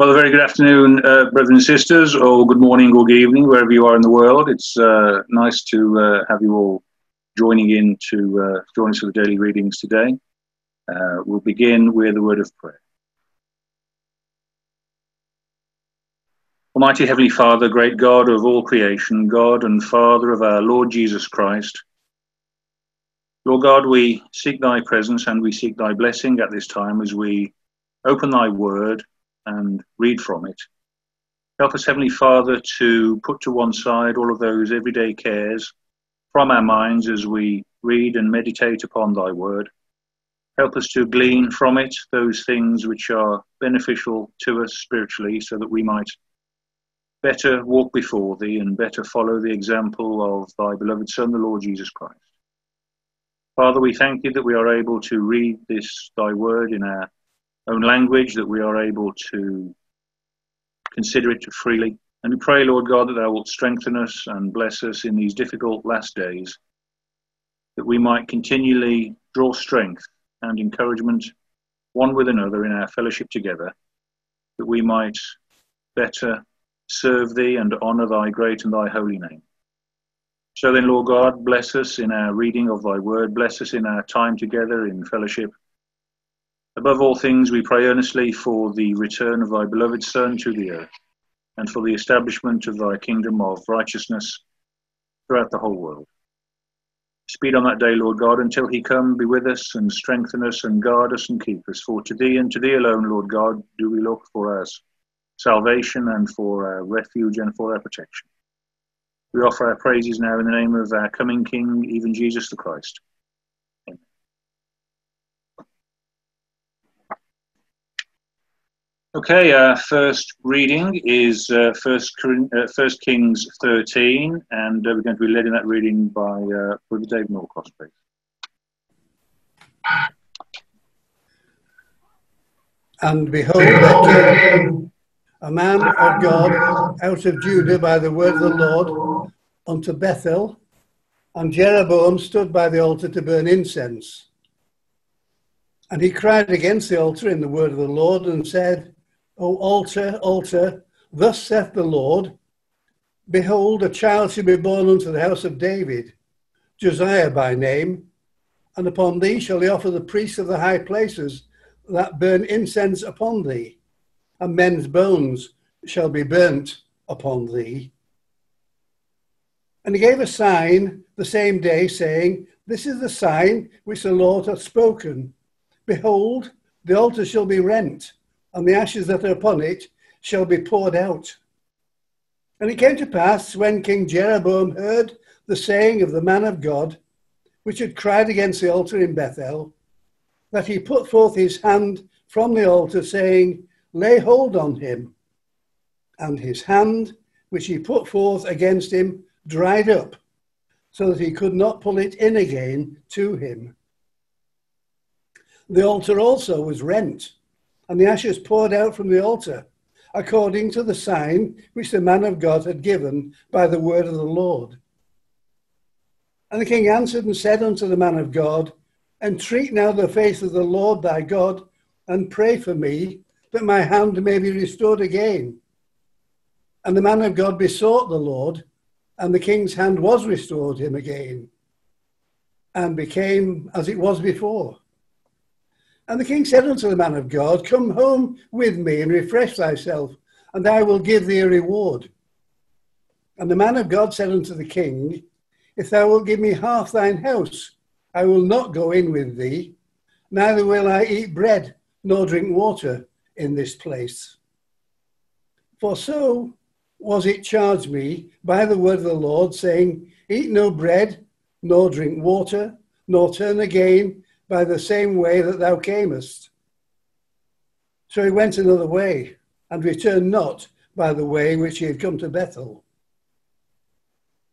Well, a very good afternoon, uh, and sisters, or good morning or good evening, wherever you are in the world. It's uh, nice to uh, have you all joining in to uh, join us for the daily readings today. Uh, we'll begin with a word of prayer. Almighty Heavenly Father, great God of all creation, God and Father of our Lord Jesus Christ, Lord God, we seek thy presence and we seek thy blessing at this time as we open thy word and read from it. Help us, Heavenly Father, to put to one side all of those everyday cares from our minds as we read and meditate upon thy word. Help us to glean from it those things which are beneficial to us spiritually so that we might better walk before thee and better follow the example of thy beloved Son, the Lord Jesus Christ. Father, we thank you that we are able to read this thy word in our own language, that we are able to consider it freely. And we pray, Lord God, that thou wilt strengthen us and bless us in these difficult last days, that we might continually draw strength and encouragement one with another in our fellowship together, that we might better serve thee and honour thy great and thy holy name. So then, Lord God, bless us in our reading of thy word, bless us in our time together in fellowship. Above all things, we pray earnestly for the return of thy beloved Son to the earth and for the establishment of thy kingdom of righteousness throughout the whole world. Speed on that day, Lord God, until he come, be with us and strengthen us and guard us and keep us. For to thee and to thee alone, Lord God, do we look for our salvation and for our refuge and for our protection. We offer our praises now in the name of our coming King, even Jesus the Christ. Okay, our first reading is uh, First, uh, First Kings 13, and uh, we're going to be led in that reading by uh, Brother Dave Norcross, please. And behold, came a man of God out of Judah by the word of the Lord unto Bethel, and Jeroboam stood by the altar to burn incense. And he cried against the altar in the word of the Lord and said, O altar, altar, thus saith the Lord, Behold, a child shall be born unto the house of David, Josiah by name, and upon thee shall he offer the priests of the high places that burn incense upon thee and men's bones shall be burnt upon thee. And he gave a sign the same day, saying, This is the sign which the Lord hath spoken. Behold, the altar shall be rent, and the ashes that are upon it shall be poured out. And it came to pass, when King Jeroboam heard the saying of the man of God, which had cried against the altar in Bethel, that he put forth his hand from the altar, saying, lay hold on him, and his hand, which he put forth against him, dried up, so that he could not pull it in again to him. The altar also was rent, and the ashes poured out from the altar, according to the sign which the man of God had given by the word of the Lord. And the king answered and said unto the man of God, Entreat now the face of the Lord thy God, and pray for me, that my hand may be restored again. And the man of God besought the Lord, and the king's hand was restored him again, and became as it was before. And the king said unto the man of God, Come home with me and refresh thyself, and I will give thee a reward. And the man of God said unto the king, If thou wilt give me half thine house, I will not go in with thee, neither will I eat bread nor drink water in this place. For so was it charged me by the word of the Lord, saying, Eat no bread, nor drink water, nor turn again by the same way that thou camest. So he went another way, and returned not by the way which he had come to Bethel.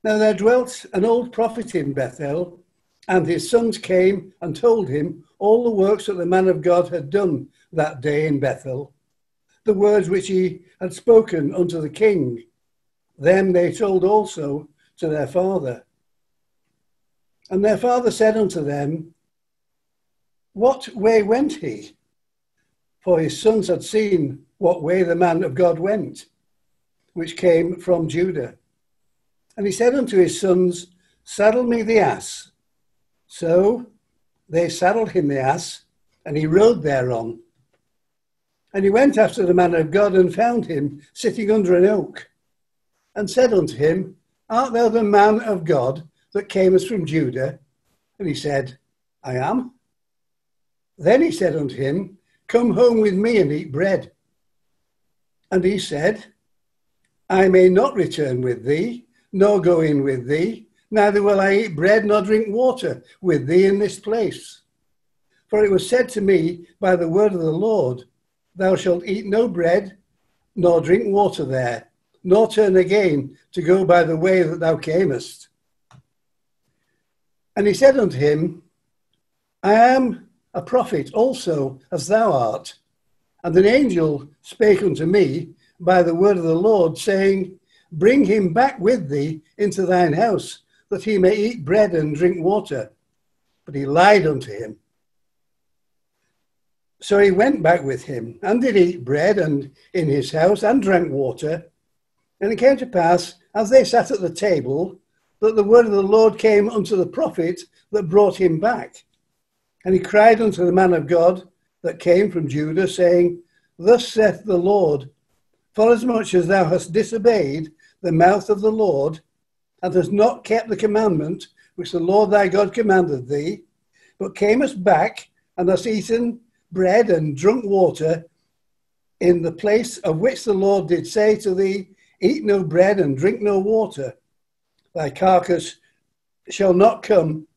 Now there dwelt an old prophet in Bethel, and his sons came and told him all the works that the man of God had done that day in Bethel, the words which he had spoken unto the king. Them they told also to their father. And their father said unto them, What way went he? For his sons had seen what way the man of God went, which came from Judah. And he said unto his sons, Saddle me the ass. So they saddled him the ass, and he rode thereon. And he went after the man of God and found him sitting under an oak, and said unto him, Art thou the man of God that camest from Judah? And he said, I am. Then he said unto him, Come home with me and eat bread. And he said, I may not return with thee, nor go in with thee, neither will I eat bread nor drink water with thee in this place. For it was said to me by the word of the Lord, Thou shalt eat no bread, nor drink water there, nor turn again to go by the way that thou camest. And he said unto him, I am a prophet also, as thou art. And an angel spake unto me by the word of the Lord, saying, Bring him back with thee into thine house, that he may eat bread and drink water. But he lied unto him. So he went back with him, and did eat bread and in his house, and drank water. And it came to pass, as they sat at the table, that the word of the Lord came unto the prophet that brought him back. And he cried unto the man of God that came from Judah, saying, Thus saith the Lord, Forasmuch as thou hast disobeyed the mouth of the Lord, and hast not kept the commandment which the Lord thy God commanded thee, but camest back and hast eaten bread and drunk water in the place of which the Lord did say to thee, Eat no bread and drink no water. Thy carcass shall not come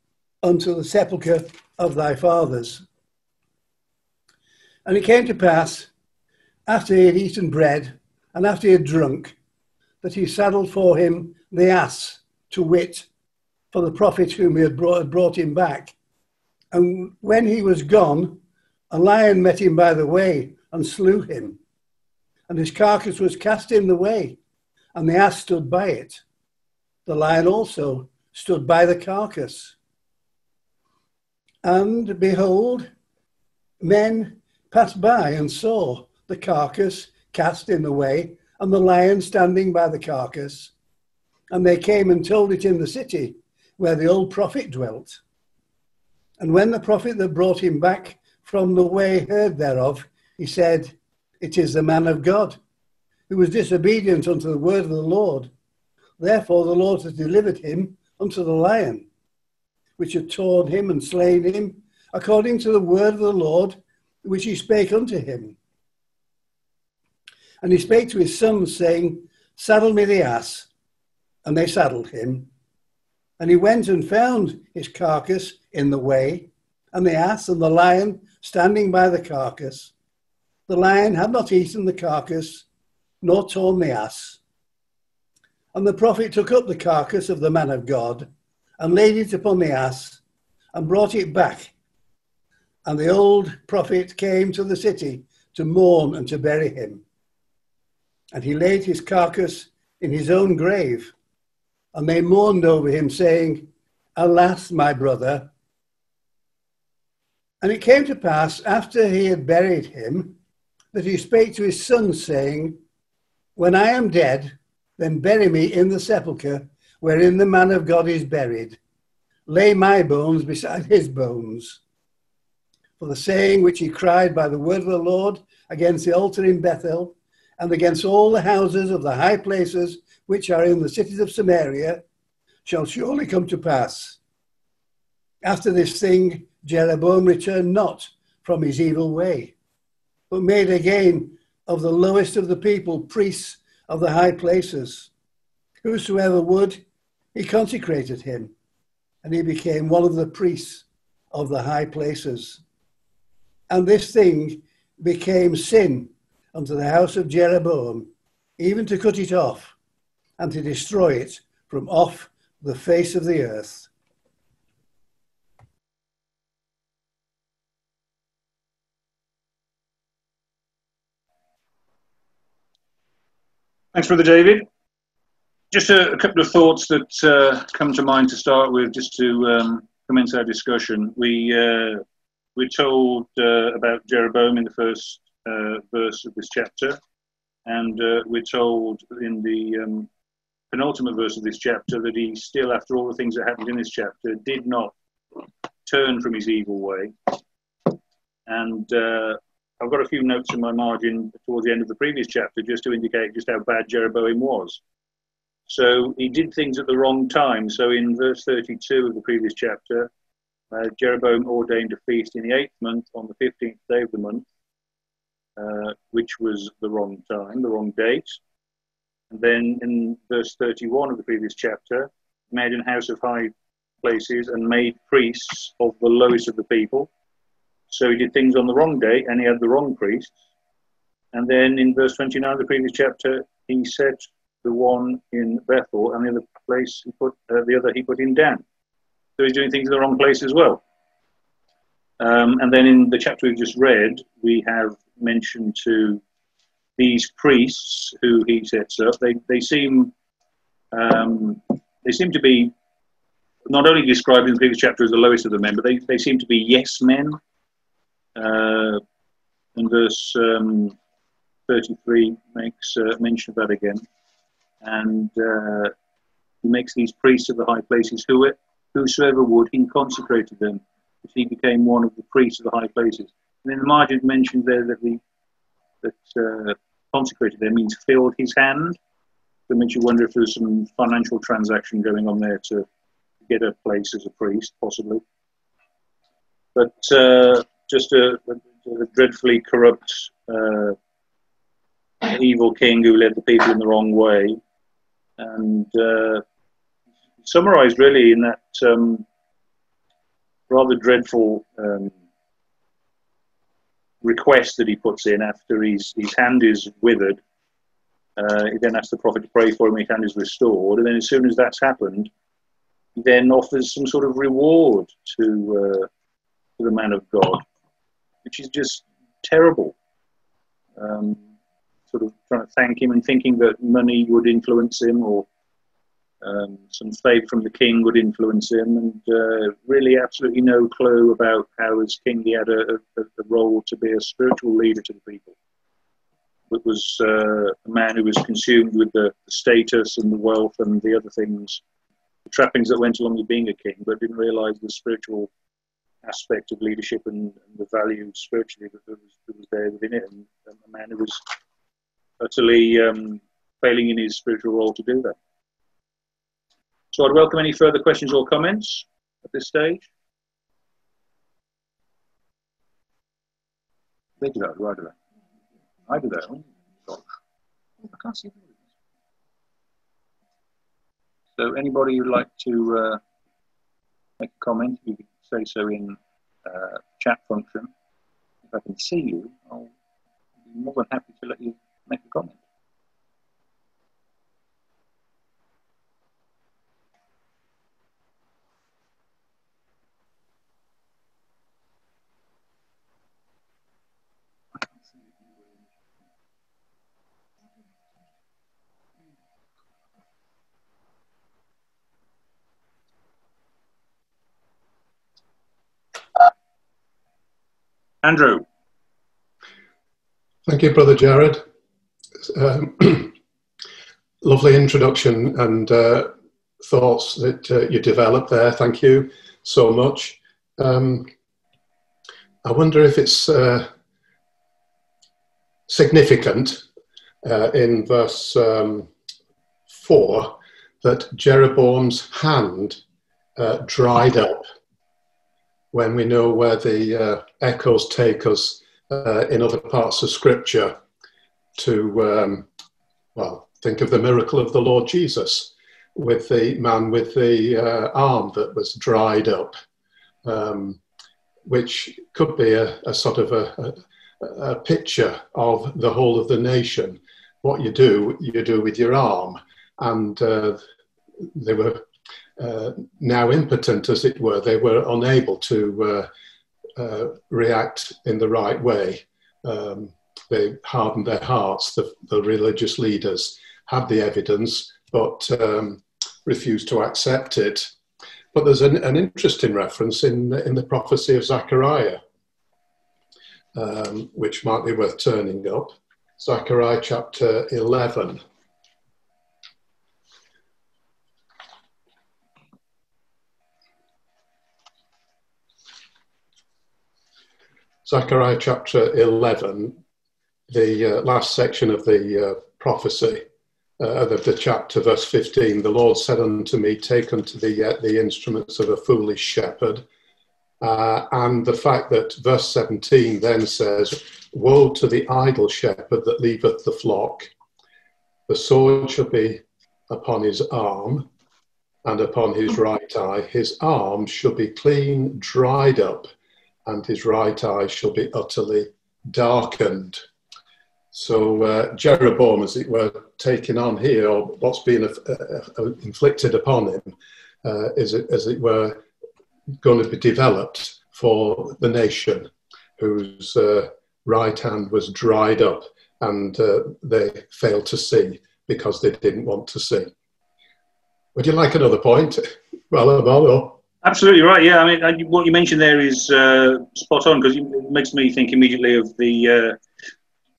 unto the sepulchre of thy fathers. And it came to pass, after he had eaten bread and after he had drunk, that he saddled for him the ass, to wit, for the prophet whom he had brought, brought him back. And when he was gone, a lion met him by the way and slew him. And his carcass was cast in the way, and the ass stood by it. The lion also stood by the carcass. And behold, men passed by and saw the carcass cast in the way, and the lion standing by the carcass. And they came and told it in the city where the old prophet dwelt. And when the prophet that brought him back from the way heard thereof, he said, It is the man of God, who was disobedient unto the word of the Lord. Therefore the Lord has delivered him unto the lion, which had torn him and slain him, according to the word of the Lord, which he spake unto him. And he spake to his sons, saying, Saddle me the ass. And they saddled him. And he went and found his carcass in the way, and the ass and the lion standing by the carcass. The lion had not eaten the carcass, nor torn the ass. And the prophet took up the carcass of the man of God and laid it upon the ass and brought it back. And the old prophet came to the city to mourn and to bury him. And he laid his carcass in his own grave. And they mourned over him, saying, Alas, my brother. And it came to pass, after he had buried him, that he spake to his son, saying, When I am dead, then bury me in the sepulchre wherein the man of God is buried. Lay my bones beside his bones. For the saying which he cried by the word of the Lord against the altar in Bethel, and against all the houses of the high places which are in the cities of Samaria, shall surely come to pass. After this thing, Jeroboam returned not from his evil way, but made again of the lowest of the people priests of the high places. Whosoever would, he consecrated him, and he became one of the priests of the high places. And this thing became sin unto the house of Jeroboam, even to cut it off and to destroy it from off the face of the earth. Thanks, Brother David. Just a, a couple of thoughts that uh, come to mind to start with, just to um, commence our discussion. We uh, we're told uh, about Jeroboam in the first uh, verse of this chapter, and uh, we're told in the um, penultimate verse of this chapter that he still, after all the things that happened in this chapter, did not turn from his evil way. And uh, I've got a few notes in my margin towards the end of the previous chapter just to indicate just how bad Jeroboam was. So he did things at the wrong time. So in verse 32 of the previous chapter, uh, Jeroboam ordained a feast in the eighth month on the 15th day of the month, uh, which was the wrong time, the wrong date. And then in verse 31 of the previous chapter, made an house of high places and made priests of the lowest of the people. So he did things on the wrong day and he had the wrong priests. And then in verse 29 of the previous chapter, he set the one in Bethel and the other place he put uh, the other he put in Dan. So he's doing things in the wrong place as well. Um, and then in the chapter we've just read, we have mentioned to these priests who he sets up. They they seem um, they seem to be not only described in the previous chapter as the lowest of the men, but they, they seem to be yes men. Uh, and verse um, 33 makes uh, mention of that again. And uh, he makes these priests of the high places who it, whosoever would, he consecrated them. That he became one of the priests of the high places. And in the margin mentioned there that the that uh, consecrated there means filled his hand. That makes you wonder if there's some financial transaction going on there to get a place as a priest, possibly. But uh, just a, a, dreadfully corrupt, uh, evil king who led the people in the wrong way. And uh, summarized really in that um, rather dreadful um, request that he puts in after his, his hand is withered. Uh, he then asks the prophet to pray for him, and his hand is restored. And then, as soon as that's happened, he then offers some sort of reward to, uh, to the man of God, which is just terrible. Um, sort of trying to thank him and thinking that money would influence him or um, some favour from the king would influence him, and uh, really absolutely no clue about how, as king, he had a, a, a role to be a spiritual leader to the people. It was uh, a man who was consumed with the, the, status and the wealth and the other things, the trappings that went along with being a king, but didn't realise the spiritual aspect of leadership and, and the value spiritually that, that, was, that was, there within it, and, and a man who was utterly um, failing in his spiritual role to do that. So I'd welcome any further questions or comments at this stage. They do that, I do that. I do that. Oh, gosh. I can't see So anybody who'd like to uh, make a comment, you can say so in uh, chat function. If I can see you, I'll be more than happy to let you make a comment. Andrew. Thank you, Brother Jared. Um, lovely introduction and uh, thoughts that uh, you developed there. Thank you so much. Um, I wonder if it's uh, significant uh, in verse um, 4 that Jeroboam's hand uh, dried up when we know where the uh, echoes take us in other parts of Scripture to, um, well, think of the miracle of the Lord Jesus with the man with the uh, arm that was dried up, um, which could be a, a sort of a, a, a, picture of the whole of the nation. What you do, you do with your arm. And uh, they were uh, now impotent, as it were. They were unable to uh, uh, react in the right way. Um, they hardened their hearts. The, the, religious leaders had the evidence, but um, refused to accept it. But there's an, an, interesting reference in, in the prophecy of Zechariah, um, which might be worth turning up. Zechariah chapter 11. Zechariah chapter 11, the uh, last section of the uh, prophecy uh, of the chapter, verse 15. The Lord said unto me, Take unto thee the instruments of a foolish shepherd. Uh, and the fact that verse 17 then says, Woe to the idle shepherd that leaveth the flock. The sword shall be upon his arm and upon his right eye. His arm shall be clean dried up and his right eye shall be utterly darkened. So uh, Jeroboam, as it were, taken on here, or what's been uh, uh, inflicted upon him, uh, is, as it were, going to be developed for the nation whose uh, right hand was dried up and uh, they failed to see because they didn't want to see. Would you like another point? Well, Emmanuel. Absolutely right. Yeah, I mean, what you mentioned there is uh, spot on because it makes me think immediately of the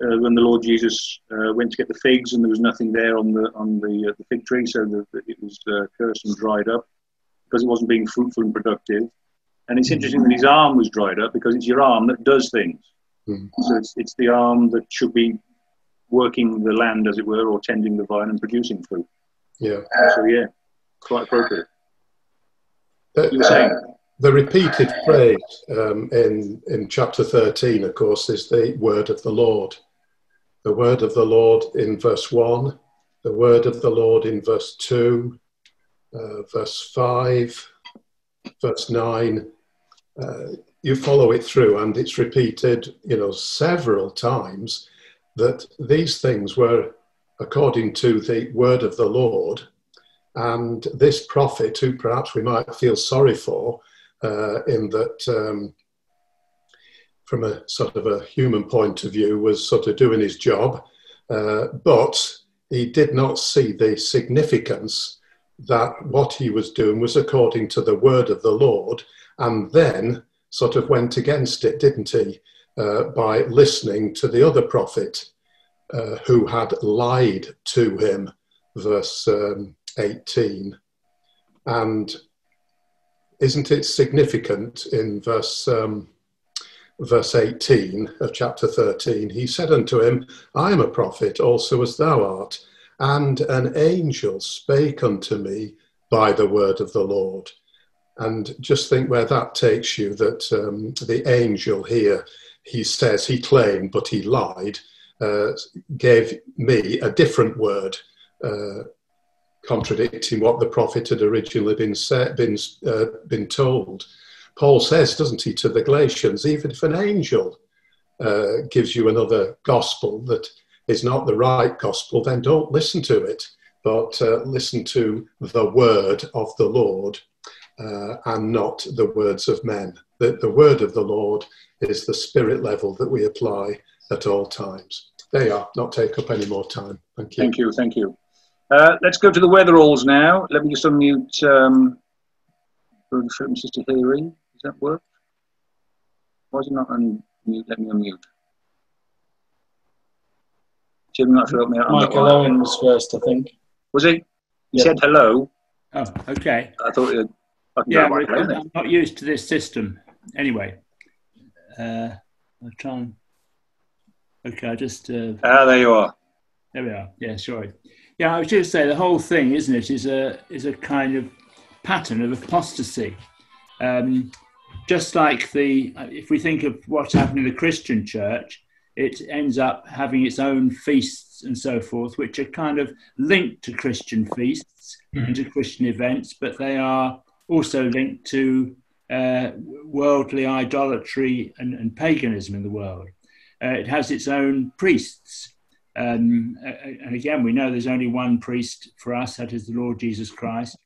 uh, uh, when the Lord Jesus uh, went to get the figs and there was nothing there on the on the, uh, the fig tree, so the, it was uh, cursed and dried up because it wasn't being fruitful and productive. And it's interesting that his arm was dried up because it's your arm that does things. Mm. So it's it's the arm that should be working the land, as it were, or tending the vine and producing fruit. Yeah. So yeah, quite appropriate. Uh, the repeated phrase um, in, in chapter 13, of course, is the word of the Lord. The word of the Lord in verse 1, the word of the Lord in verse 2, uh, verse 5, verse 9. Uh, you follow it through, and it's repeated, you know, several times that these things were according to the word of the Lord and this prophet, who perhaps we might feel sorry for, uh, in that um, from a sort of a human point of view, was sort of doing his job, uh, but he did not see the significance that what he was doing was according to the word of the Lord, and then sort of went against it, didn't he, uh, by listening to the other prophet uh, who had lied to him, verse um, 18. And isn't it significant in verse, um, verse 18 of chapter 13? He said unto him, I am a prophet also as thou art, and an angel spake unto me by the word of the Lord. And just think where that takes you that um, the angel here, he says, he claimed, but he lied, uh, gave me a different word. Uh, contradicting what the prophet had originally been said, been uh, been told. Paul says, doesn't he, to the Galatians, even if an angel uh, gives you another gospel that is not the right gospel, then don't listen to it, but uh, listen to the word of the Lord uh, and not the words of men. The, the word of the Lord is the spirit level that we apply at all times. There you are, not take up any more time. Thank you. Thank you, thank you. Uh, let's go to the Wetheralls now. Let me just unmute um, Sister Hilary. Does that work? Why is it not unmute? Let me unmute. Jim, not out. Michael Owen was first, I think. Was he? He said hello. Oh, okay. I thought it. I yeah, I'm not used to this system. Anyway, uh, I'll try and. Okay, I just. Uh, ah, there you are. There we are. Yeah, sorry. Yeah, I was just say the whole thing, isn't it, is a is a kind of pattern of apostasy. Um, just like the, if we think of what's happened in the Christian church, it ends up having its own feasts and so forth, which are kind of linked to Christian feasts mm-hmm. and to Christian events, but they are also linked to uh, worldly idolatry and, and, paganism in the world. Uh, it has its own priests um, and again, we know there's only one priest for us, that is the Lord Jesus Christ.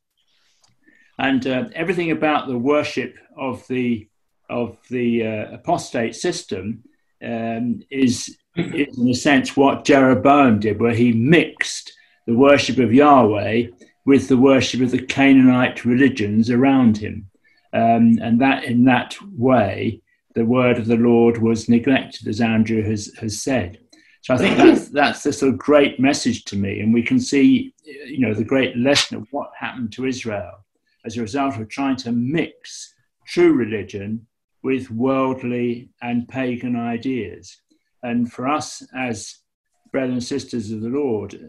And uh, everything about the worship of the of the uh, apostate system um, is, is, in a sense, what Jeroboam did, where he mixed the worship of Yahweh with the worship of the Canaanite religions around him, um, and that in that way the word of the Lord was neglected, as Andrew has, has said. So I think that's, that's the sort of great message to me. And we can see, you know, the great lesson of what happened to Israel as a result of trying to mix true religion with worldly and pagan ideas. And for us as brothers and sisters of the Lord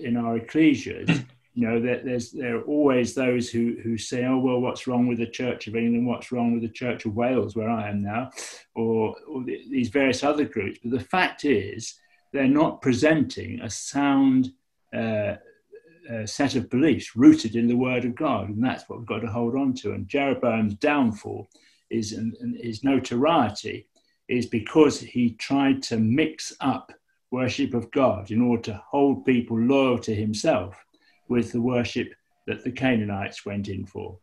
in our ecclesias, you know, there, there's there are always those who who say, "Oh well, what's wrong with the Church of England? What's wrong with the Church of Wales, where I am now, or, or these various other groups?" But the fact is, they're not presenting a sound uh, uh, set of beliefs rooted in the Word of God, and that's what we've got to hold on to. And Jeroboam's downfall is and his notoriety is because he tried to mix up worship of God in order to hold people loyal to himself with the worship that the Canaanites went in for.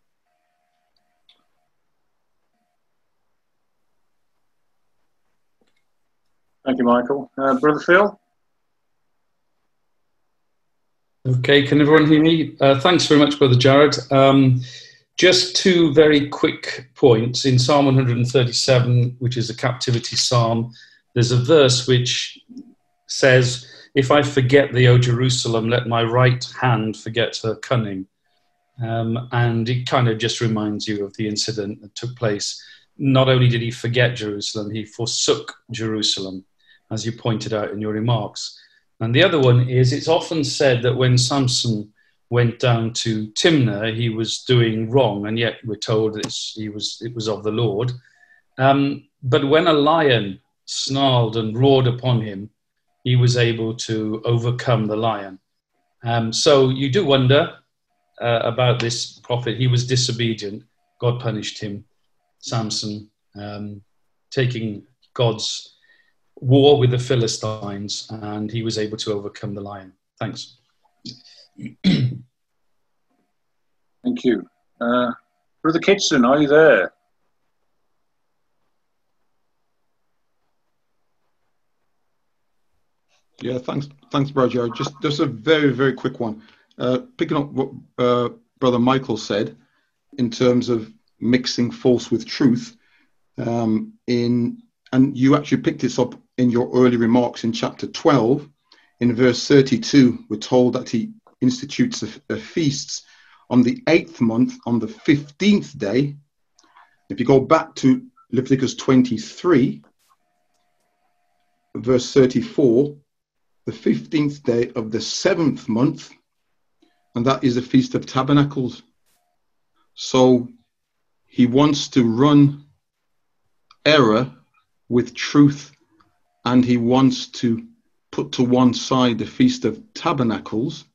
Thank you, Michael. Uh, Brother Phil? Okay, can everyone hear me? Uh, thanks very much, Brother Jared. Um, just two very quick points. In Psalm 137, which is a captivity psalm, there's a verse which says, if I forget thee, O Jerusalem, let my right hand forget her cunning. Um, and it kind of just reminds you of the incident that took place. Not only did he forget Jerusalem, he forsook Jerusalem, as you pointed out in your remarks. And the other one is it's often said that when Samson went down to Timnah, he was doing wrong, and yet we're told he was, it was of the Lord. Um, but when a lion snarled and roared upon him, he was able to overcome the lion. Um, so you do wonder uh, about this prophet. He was disobedient. God punished him. Samson um, taking God's war with the Philistines, and he was able to overcome the lion. Thanks. Thank you. Uh, Brother Kitson, are you there? Yeah, thanks, thanks, Roger. Just, just a very, very quick one. Uh, picking up what uh, Brother Michael said in terms of mixing false with truth, um, in and you actually picked this up in your early remarks in chapter 12. In verse 32, we're told that he institutes a, a feasts on the eighth month, on the 15th day. If you go back to Leviticus 23, verse 34, the 15th day of the seventh month, and that is the Feast of Tabernacles. So he wants to run error with truth, and he wants to put to one side the Feast of Tabernacles,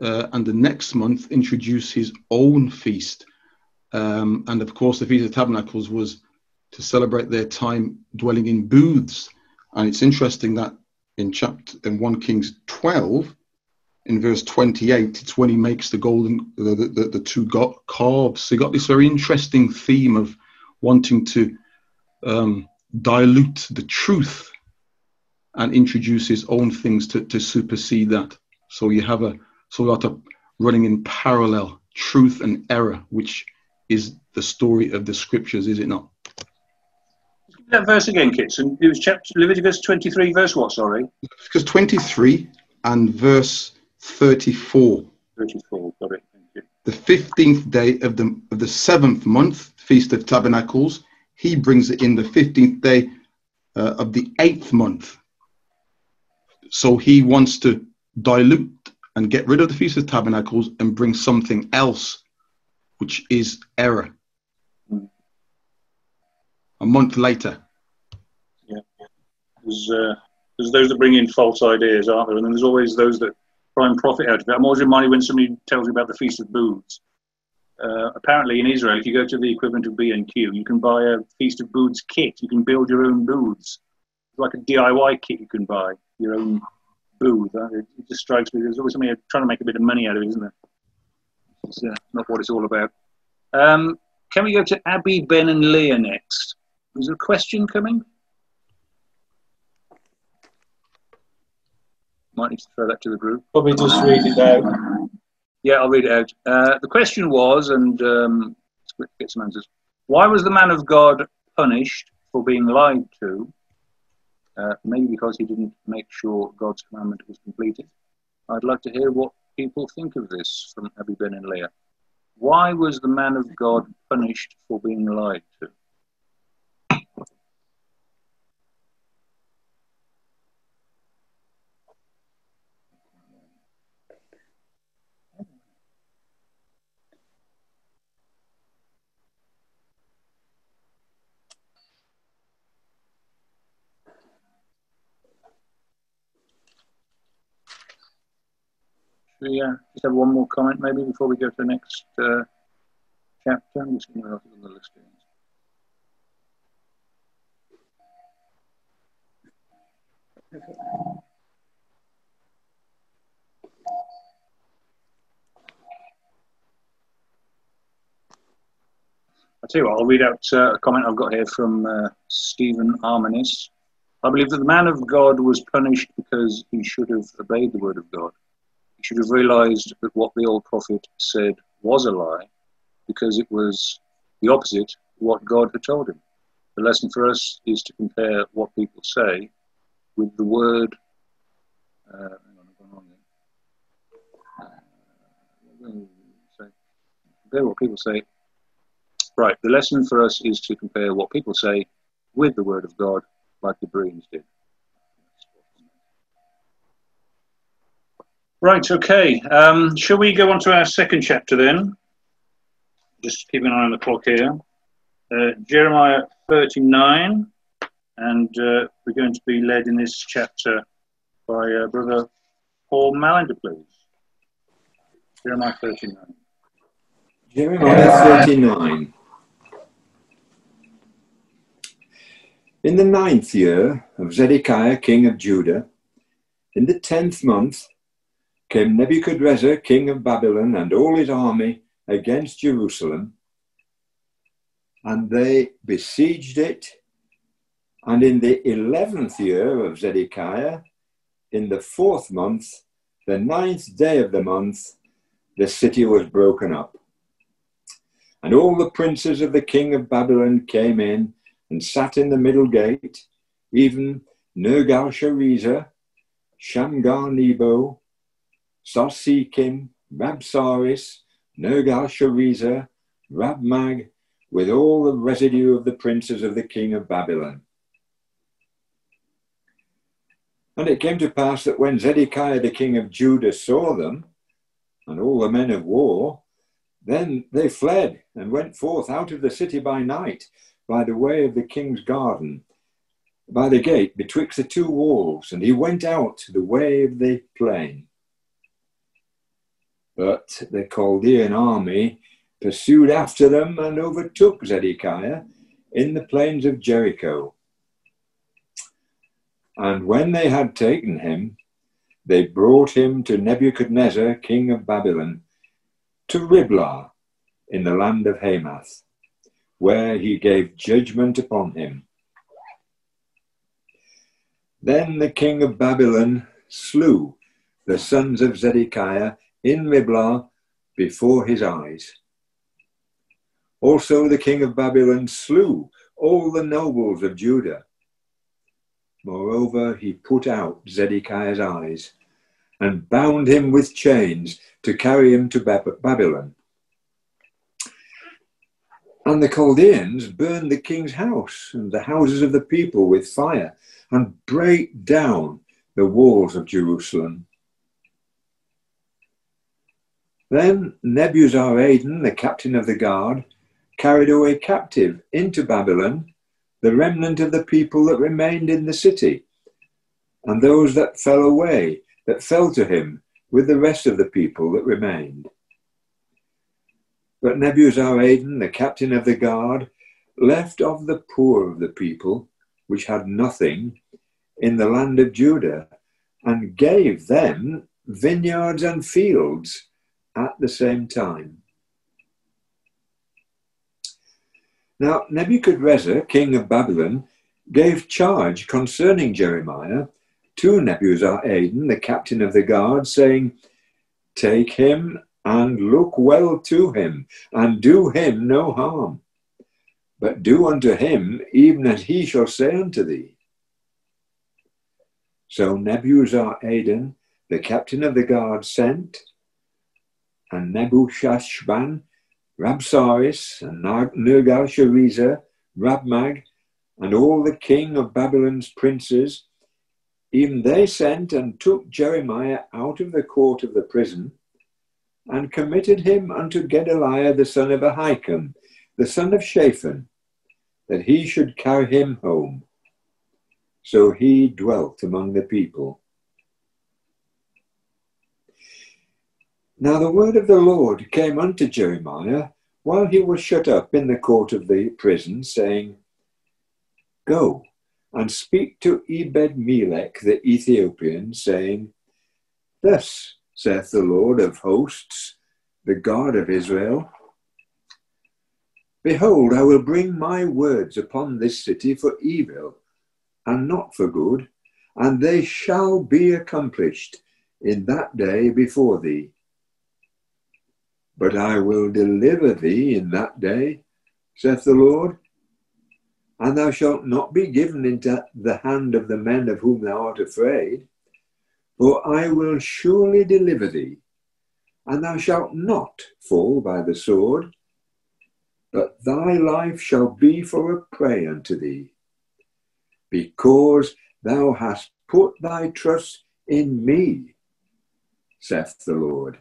uh, and the next month introduce his own feast. Um, and of course, the Feast of Tabernacles was to celebrate their time dwelling in booths. And it's interesting that in chapter in 1 Kings 12, in verse 28, it's when he makes the golden the, the, the two calves. So you got this very interesting theme of wanting to um, dilute the truth and introduce his own things to, to supersede that. So you have a sort of running in parallel truth and error, which is the story of the scriptures, is it not? that verse again, Kitson. It was chapter Leviticus 23, verse what, sorry? Leviticus 23 and verse 34. 34, got it. Thank you. The 15th day of the, of the seventh month, Feast of Tabernacles, he brings it in the 15th day uh, of the eighth month. So he wants to dilute and get rid of the Feast of Tabernacles and bring something else, which is error a month later. Yeah, there's, uh, there's those that bring in false ideas, aren't there? And then there's always those that try and profit out of it. I'm always reminded when somebody tells me about the Feast of Booths. Uh, apparently, in Israel, if you go to the equivalent of B and Q, you can buy a Feast of Booths kit. You can build your own booths, it's like a DIY kit. You can buy your own booth. It, it just strikes me. There's always somebody trying to make a bit of money out of it, isn't there? It's uh, not what it's all about. Um, can we go to Abby, Ben, and Leah next? Is there a question coming? Might need to throw that to the group. Probably just read it out. Yeah, I'll read it out. Uh, the question was, and um, let's get some answers. Why was the man of God punished for being lied to, uh, maybe because he didn't make sure God's commandment was completed. I'd like to hear what people think of this from Abby Ben and Leah. Why was the man of God punished for being lied to? We uh, just have one more comment maybe before we go to the next uh, chapter? I'm just going to look at the list. I'll tell you what, I'll read out uh, a comment I've got here from uh, Stephen Armanis. I believe that the man of God was punished because he should have obeyed the word of God should have realized that what the old prophet said was a lie because it was the opposite of what God had told him. The lesson for us is to compare what people say with the word. Uh, on, uh, compare what people say. Right, the lesson for us is to compare what people say with the word of God, like the Bereans did. Right, okay. Um, shall we go on to our second chapter then? Just keep an eye on the clock here. Uh, Jeremiah 39, and uh, we're going to be led in this chapter by uh, Brother Paul Mallender, please. Jeremiah 39. Jeremiah 39. In the ninth year of Zedekiah, king of Judah, in the tenth month, came Nebuchadrezzar, king of Babylon, and all his army against Jerusalem, and they besieged it. And in the eleventh year of Zedekiah, in the fourth month, the ninth day of the month, the city was broken up. And all the princes of the king of Babylon came in and sat in the middle gate, even Sarsechim, Rabsaris, Nergal-Sharezer, Rabmag, with all the residue of the princes of the king of Babylon. And it came to pass that when Zedekiah the king of Judah saw them, and all the men of war, then they fled and went forth out of the city by night by the way of the king's garden, by the gate betwixt the two walls, and he went out to the way of the plain. But the Chaldean army pursued after them and overtook Zedekiah in the plains of Jericho. And when they had taken him, they brought him to Nebuchadnezzar, king of Babylon, to Riblah in the land of Hamath, where he gave judgment upon him. Then the king of Babylon slew the sons of Zedekiah in Riblah before his eyes. Also, the king of Babylon slew all the nobles of Judah. Moreover, he put out Zedekiah's eyes and bound him with chains to carry him to Babylon. And the Chaldeans burned the king's house and the houses of the people with fire and brake down the walls of Jerusalem. Then Nebuzaradan, the captain of the guard, carried away captive into Babylon the remnant of the people that remained in the city, and those that fell away, that fell to him with the rest of the people that remained. But Nebuzaradan, the captain of the guard, left of the poor of the people, which had nothing, in the land of Judah, and gave them vineyards and fields at the same time. Now, Nebuchadrezzar, king of Babylon, gave charge concerning Jeremiah to Nebuzaradan, the captain of the guard, saying, Take him and look well to him, and do him no harm. but do unto him even as he shall say unto thee. So Nebuzaradan, the captain of the guard, sent, and Nebuchadnezzar, Rabsaris, and Nergal-Sharezer, Rabmag, and all the king of Babylon's princes, even they sent and took Jeremiah out of the court of the prison, and committed him unto Gedaliah the son of Ahikam, the son of Shaphan, that he should carry him home. So he dwelt among the people. Now the word of the Lord came unto Jeremiah while he was shut up in the court of the prison, saying, Go and speak to Ebed Melech the Ethiopian, saying, Thus saith the Lord of hosts, the God of Israel Behold, I will bring my words upon this city for evil and not for good, and they shall be accomplished in that day before thee. But I will deliver thee in that day, saith the Lord, and thou shalt not be given into the hand of the men of whom thou art afraid, for I will surely deliver thee, and thou shalt not fall by the sword, but thy life shall be for a prey unto thee because thou hast put thy trust in me, saith the Lord.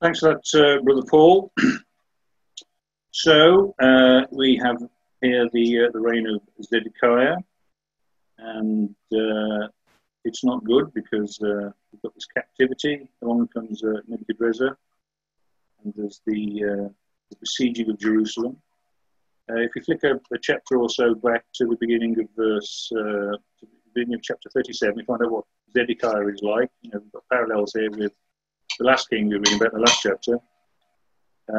Thanks for that, uh, Brother Paul. so uh, we have here the uh, the reign of Zedekiah, and uh, it's not good because uh, we've got this captivity. Along comes uh, Nebuchadnezzar, and there's the, uh, the besieging of Jerusalem. If you flick a, a, chapter or so back to the beginning of verse, beginning of chapter 37, you find out what Zedekiah is like. You know, we've got parallels here with the last king we were reading about in the last chapter.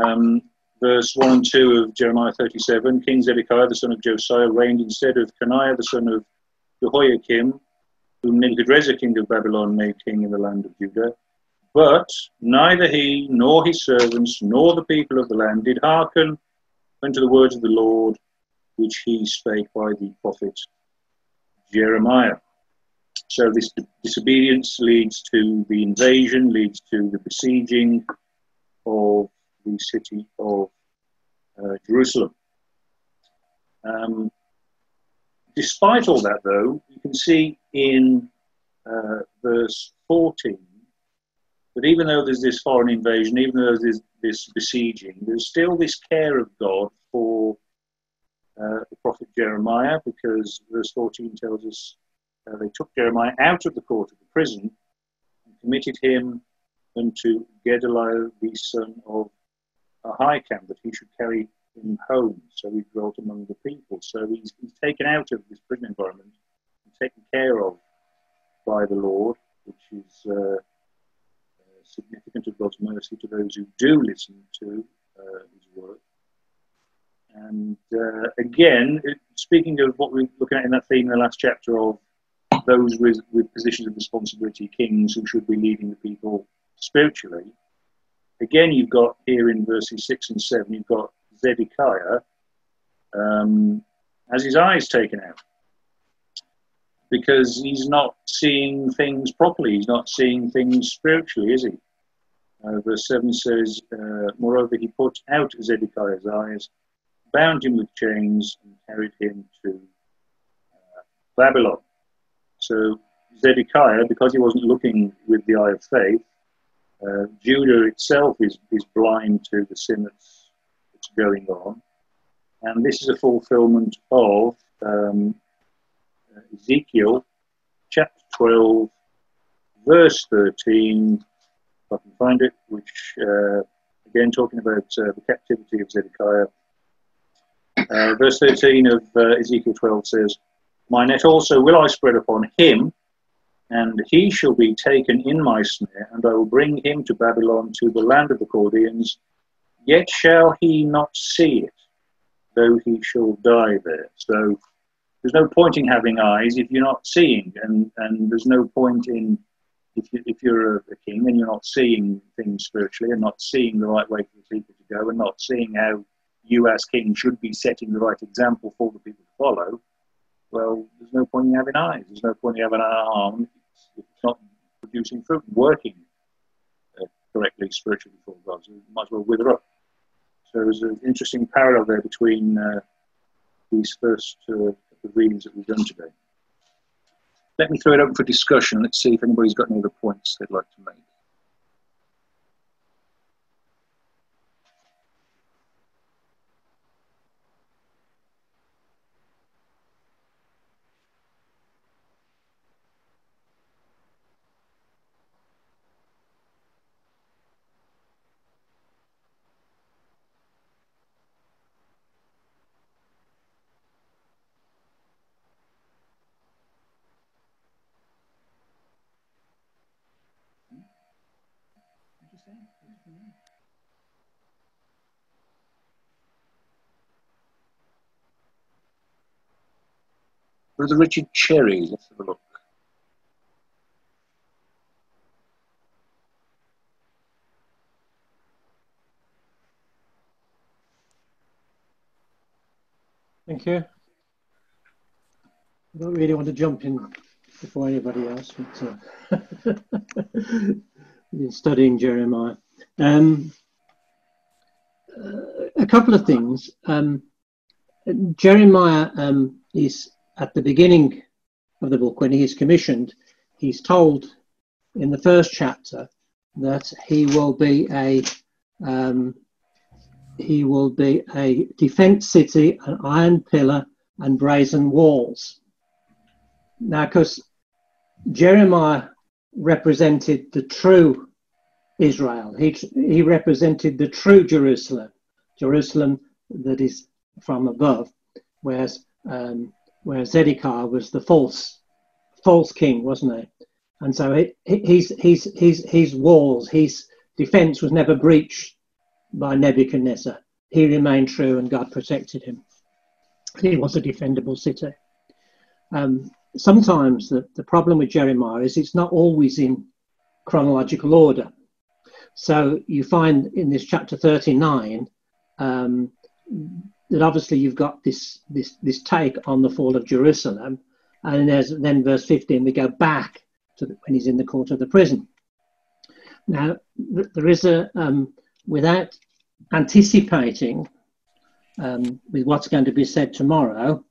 Um, verse 1 and 2 of Jeremiah 37 King Zedekiah, the son of Josiah, reigned instead of Coniah, the son of Jehoiakim, whom Nebuchadrezzar, king of Babylon, made king in the land of Judah. But neither he, nor his servants, nor the people of the land did hearken unto the words of the Lord, which he spake by the prophet Jeremiah. So this disobedience leads to the invasion, leads to the besieging of the city of uh, Jerusalem. Um, despite all that, though, you can see in uh, verse 14 that even though there's this foreign invasion, even though there's this besieging, there's still this care of God for uh, the prophet Jeremiah, because verse 14 tells us uh, they took Jeremiah out of the court of the prison and committed him unto Gedaliah, the son of Ahikam, that he should carry him home. So he dwelt among the people. So he's, he's taken out of this prison environment and taken care of by the Lord, which is uh, uh, significant of God's mercy to those who do listen to uh, His word. And uh, again, speaking of what we are looking at in that theme in the last chapter of those with, with positions of responsibility, kings who should be leading the people spiritually. Again, you've got here in verses 6 and 7, you've got Zedekiah um, has his eyes taken out because he's not seeing things properly. He's not seeing things spiritually, is he? Uh, verse 7 says, uh, Moreover, he put out Zedekiah's eyes, bound him with chains, and carried him to uh, Babylon. So, Zedekiah, because he wasn't looking with the eye of faith, uh, Judah itself is, is blind to the sin that's, that's going on. And this is a fulfillment of um, Ezekiel chapter 12, verse 13, if I can find it, which uh, again talking about uh, the captivity of Zedekiah. Uh, verse 13 of uh, Ezekiel 12 says, My net also will I spread upon him, and he shall be taken in my snare, and I will bring him to Babylon to the land of the Chaldeans. Yet shall he not see it, though he shall die there. So there's no point in having eyes if you're not seeing, and, and there's no point in if, you, if you're a, a, king and you're not seeing things spiritually and not seeing the right way for the people to go and not seeing how you as king should be setting the right example for the people to follow, well, there's no point in having eyes. There's no point in having an arm if it's not producing fruit, working uh, correctly spiritually before God. So it might as well wither up. So there's an interesting parallel there between uh, these first uh, readings that we've done today. Let me throw it open for discussion. Let's see if anybody's got any other points they'd like to make. Brother Richard Cherry, let's have a look. Thank you. I don't really want to jump in before anybody else, but uh, been studying Jeremiah. Um, uh, a couple of things. Um, Jeremiah um, is at the beginning of the book, when he is commissioned, he's told in the first chapter that he will be a um, he will be a defense city, an iron pillar, and brazen walls. Now, because Jeremiah represented the true Israel, he, he represented the true Jerusalem, Jerusalem that is from above, whereas um, where Zedekiah was the false false king, wasn't he? And so he, his, his, his, his walls, his defense was never breached by Nebuchadnezzar. He remained true and God protected him. He was a defendable city. Um, sometimes the, the problem with Jeremiah is it's not always in chronological order. So you find in this chapter 39 um, that obviously you've got this this this take on the fall of Jerusalem, and then verse 15 we go back to the, when he's in the court of the prison. Now there is a um, without anticipating um, with what's going to be said tomorrow.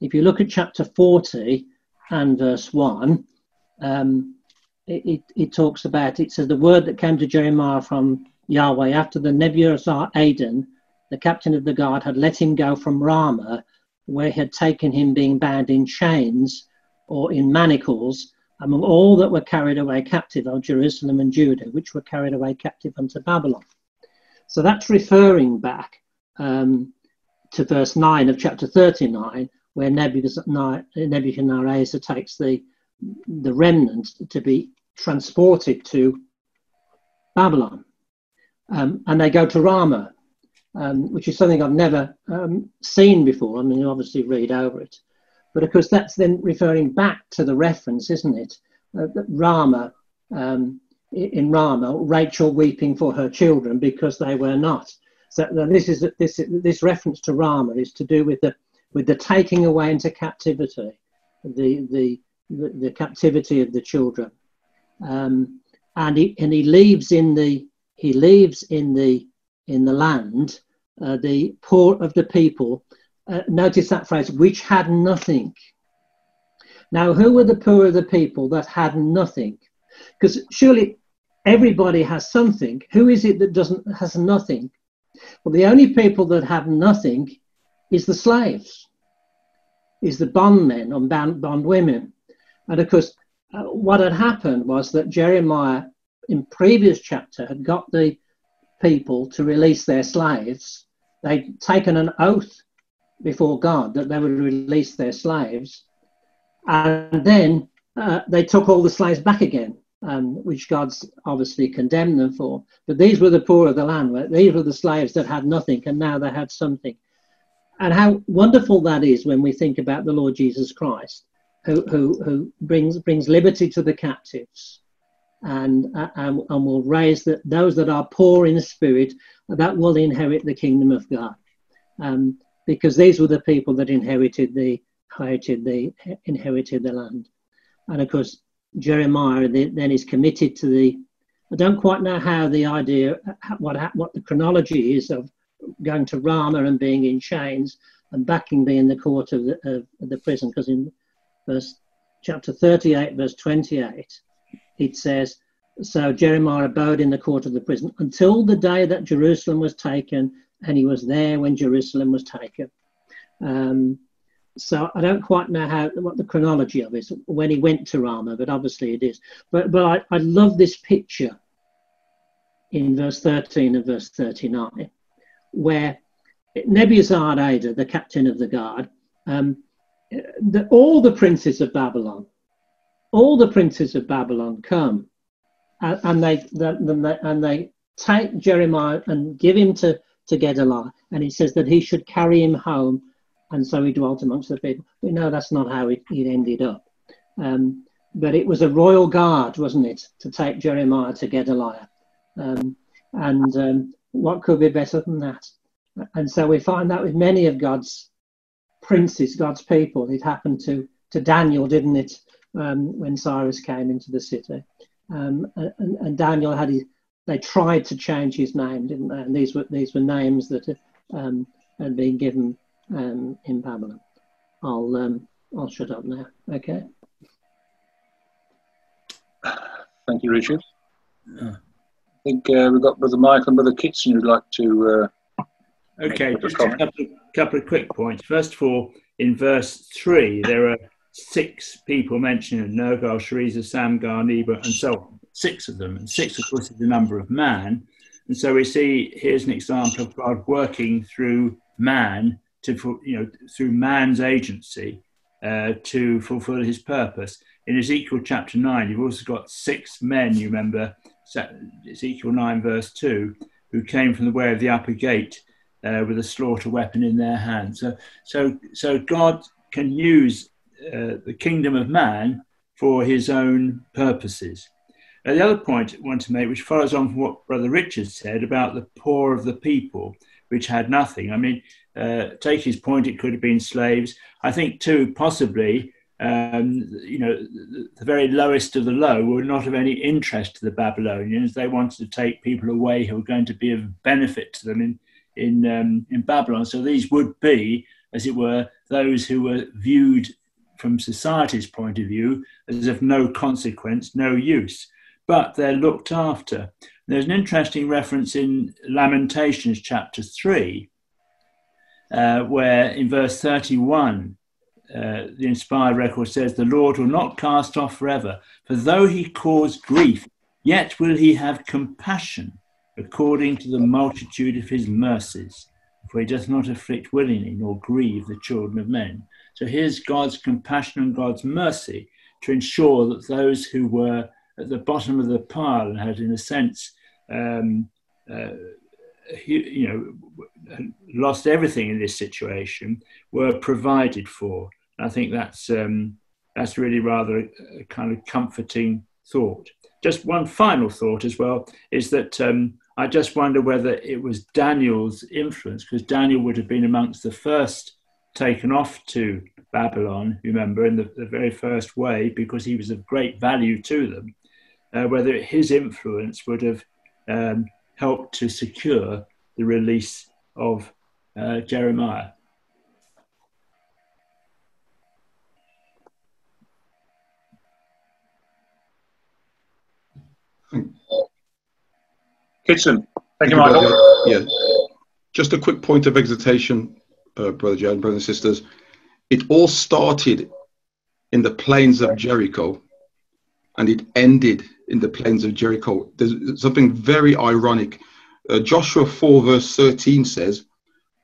If you look at chapter 40 and verse 1, um, it, it, it, talks about it says the word that came to Jeremiah from Yahweh after the Nebuzaradan the captain of the guard had let him go from Ramah, where he had taken him being bound in chains or in manacles, among all that were carried away captive of Jerusalem and Judah, which were carried away captive unto Babylon. So that's referring back um, to verse 9 of chapter 39, where Nebuchadnezzar takes the, the remnant to be transported to Babylon. Um, and they go to Ramah, um, which is something I've never um, seen before. I mean, you obviously read over it. But of course, that's then referring back to the reference, isn't it? Uh, that Ramah, um, in Rama, Rachel weeping for her children because they were not. So this is this this reference to Rama is to do with the with the taking away into captivity, the the the, the captivity of the children, um, and he and he leaves in the he leaves in the in the land, uh, the poor of the people. Uh, notice that phrase, which had nothing. Now, who were the poor of the people that had nothing? Because surely everybody has something. Who is it that doesn't has nothing? Well, the only people that have nothing is the slaves, is the bondmen and bond, bond women. And of course, uh, what had happened was that Jeremiah, in previous chapter, had got the people to release their slaves. They'd taken an oath before God that they would release their slaves. And then uh, they took all the slaves back again, um, which God's obviously condemned them for. But these were the poor of the land. These were the slaves that had nothing, and now they had something. And how wonderful that is when we think about the Lord Jesus Christ, who, who, who brings, brings liberty to the captives and, uh, and, and will raise the, those that are poor in spirit that will inherit the kingdom of God. Um, because these were the people that inherited the inherited the inherited the land, and of course Jeremiah then is committed to the. I don't quite know how the idea what what the chronology is of going to Ramah and being in chains and backing being in the court of the, of the prison because in verse chapter 38 verse 28 it says so Jeremiah abode in the court of the prison until the day that Jerusalem was taken, and he was there when Jerusalem was taken. Um, so I don't quite know how what the chronology of is when he went to Ramah, but obviously it is. But but I, I love this picture in verse 13 and verse 39, where Nebuzaradan, the captain of the guard, um, the, all the princes of Babylon, all the princes of Babylon come and, and they, and they take Jeremiah and give him to, to Gedaliah, and it says that he should carry him home, and so he dwelt amongst the people. We know that's not how it, it ended up. Um, but it was a royal guard, wasn't it, to take Jeremiah to Gedaliah? Um, and um, what could be better than that? And so we find that with many of God's princes, God's people. It happened to, to Daniel, didn't it, um, when Cyrus came into the city? Um, and, and, Daniel had his, they tried to change his name, didn't they? And these were these were names that um, had been given um, in Babylon. I'll um, I'll shut up now. Okay. Thank you, Richard. I think uh, we've got Brother Michael and Brother Kitson who'd like to. Uh, okay, just a couple, couple of quick points. First of all, in verse three, there are six people mentioned in Nergal, Sharezer, Samgar, Nebo, and so on. Six of them. And six, of course, is the number of man. And so we see here's an example of God working through man to, you know, through man's agency uh, to fulfill his purpose. In Ezekiel chapter 9, you've also got six men, you remember, Ezekiel 9, verse 2, who came from the way of the upper gate uh, with a slaughter weapon in their hand. So, so, so God can use uh, the kingdom of man for his own purposes. Now, the other point I want to make, which follows on from what Brother Richard said about the poor of the people, which had nothing. I mean, uh, take his point, it could have been slaves. I think, too, possibly, um, you know, the, the, very lowest of the low were not of any interest to the Babylonians. They wanted to take people away who were going to be of benefit to them in, in, um, in Babylon. So these would be, as it were, those who were viewed from society's point of view as of no consequence, no use, but they're looked after. There's an interesting reference in Lamentations chapter 3, uh, where in verse 31, uh, the inspired record says, The Lord will not cast off forever, for though he cause grief, yet will he have compassion according to the multitude of his mercies, for he doth not afflict willingly nor grieve the children of men. So here's God's compassion and God's mercy to ensure that those who were at the bottom of the pile and had, in a sense, um, uh, you know, lost everything in this situation, were provided for. I think that's um, that's really rather a, a, kind of comforting thought. Just one final thought as well is that um, I just wonder whether it was Daniel's influence, because Daniel would have been amongst the first taken off to Babylon, remember, in the, the very first way, because he was of great value to them, uh, whether his influence would have um, helped to secure the release of uh, Jeremiah. Kitson. Thank you, Michael. Yeah. Just a quick point of exhortation uh, Brother John, brothers and sisters, it all started in the plains of Jericho and it ended in the plains of Jericho. There's something very ironic. Uh, Joshua 4, verse 13 says,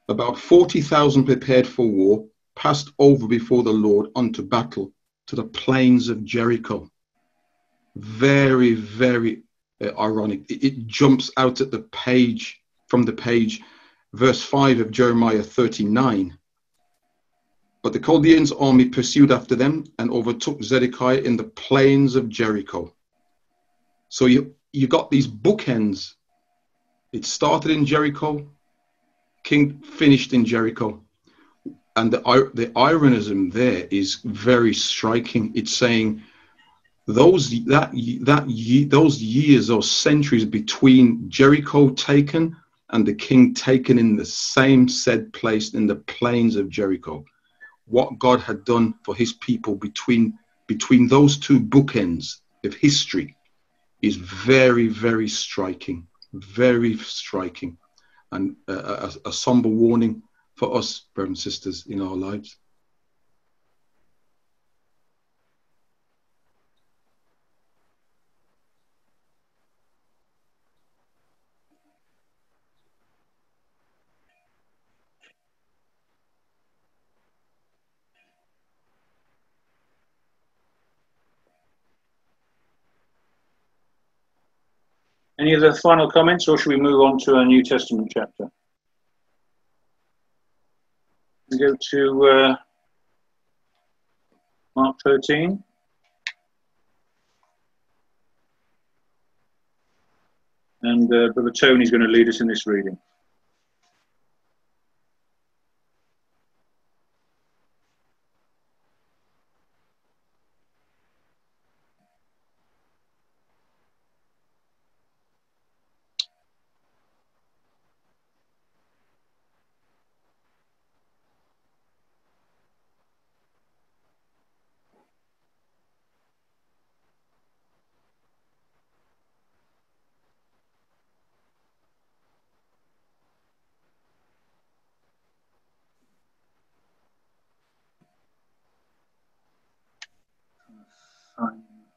About 40,000 prepared for war passed over before the Lord unto battle to the plains of Jericho. Very, very uh, ironic. It, it jumps out at the page, from the page verse 5 of Jeremiah 39. But the Chaldeans' army pursued after them and overtook Zedekiah in the plains of Jericho. So you you got these bookends. It started in Jericho, King finished in Jericho, and the the ironism there is very striking. It's saying those that that those years or centuries between Jericho taken and the king taken in the same said place in the plains of Jericho. What God had done for his people between between those two bookends of history is very, very striking, very striking, and a, a, a somber warning for us, brothers and sisters, in our lives. Any other final comments, or should we move on to a New Testament chapter? We go to uh, Mark 13. And uh, Brother Tony is going to lead us in this reading.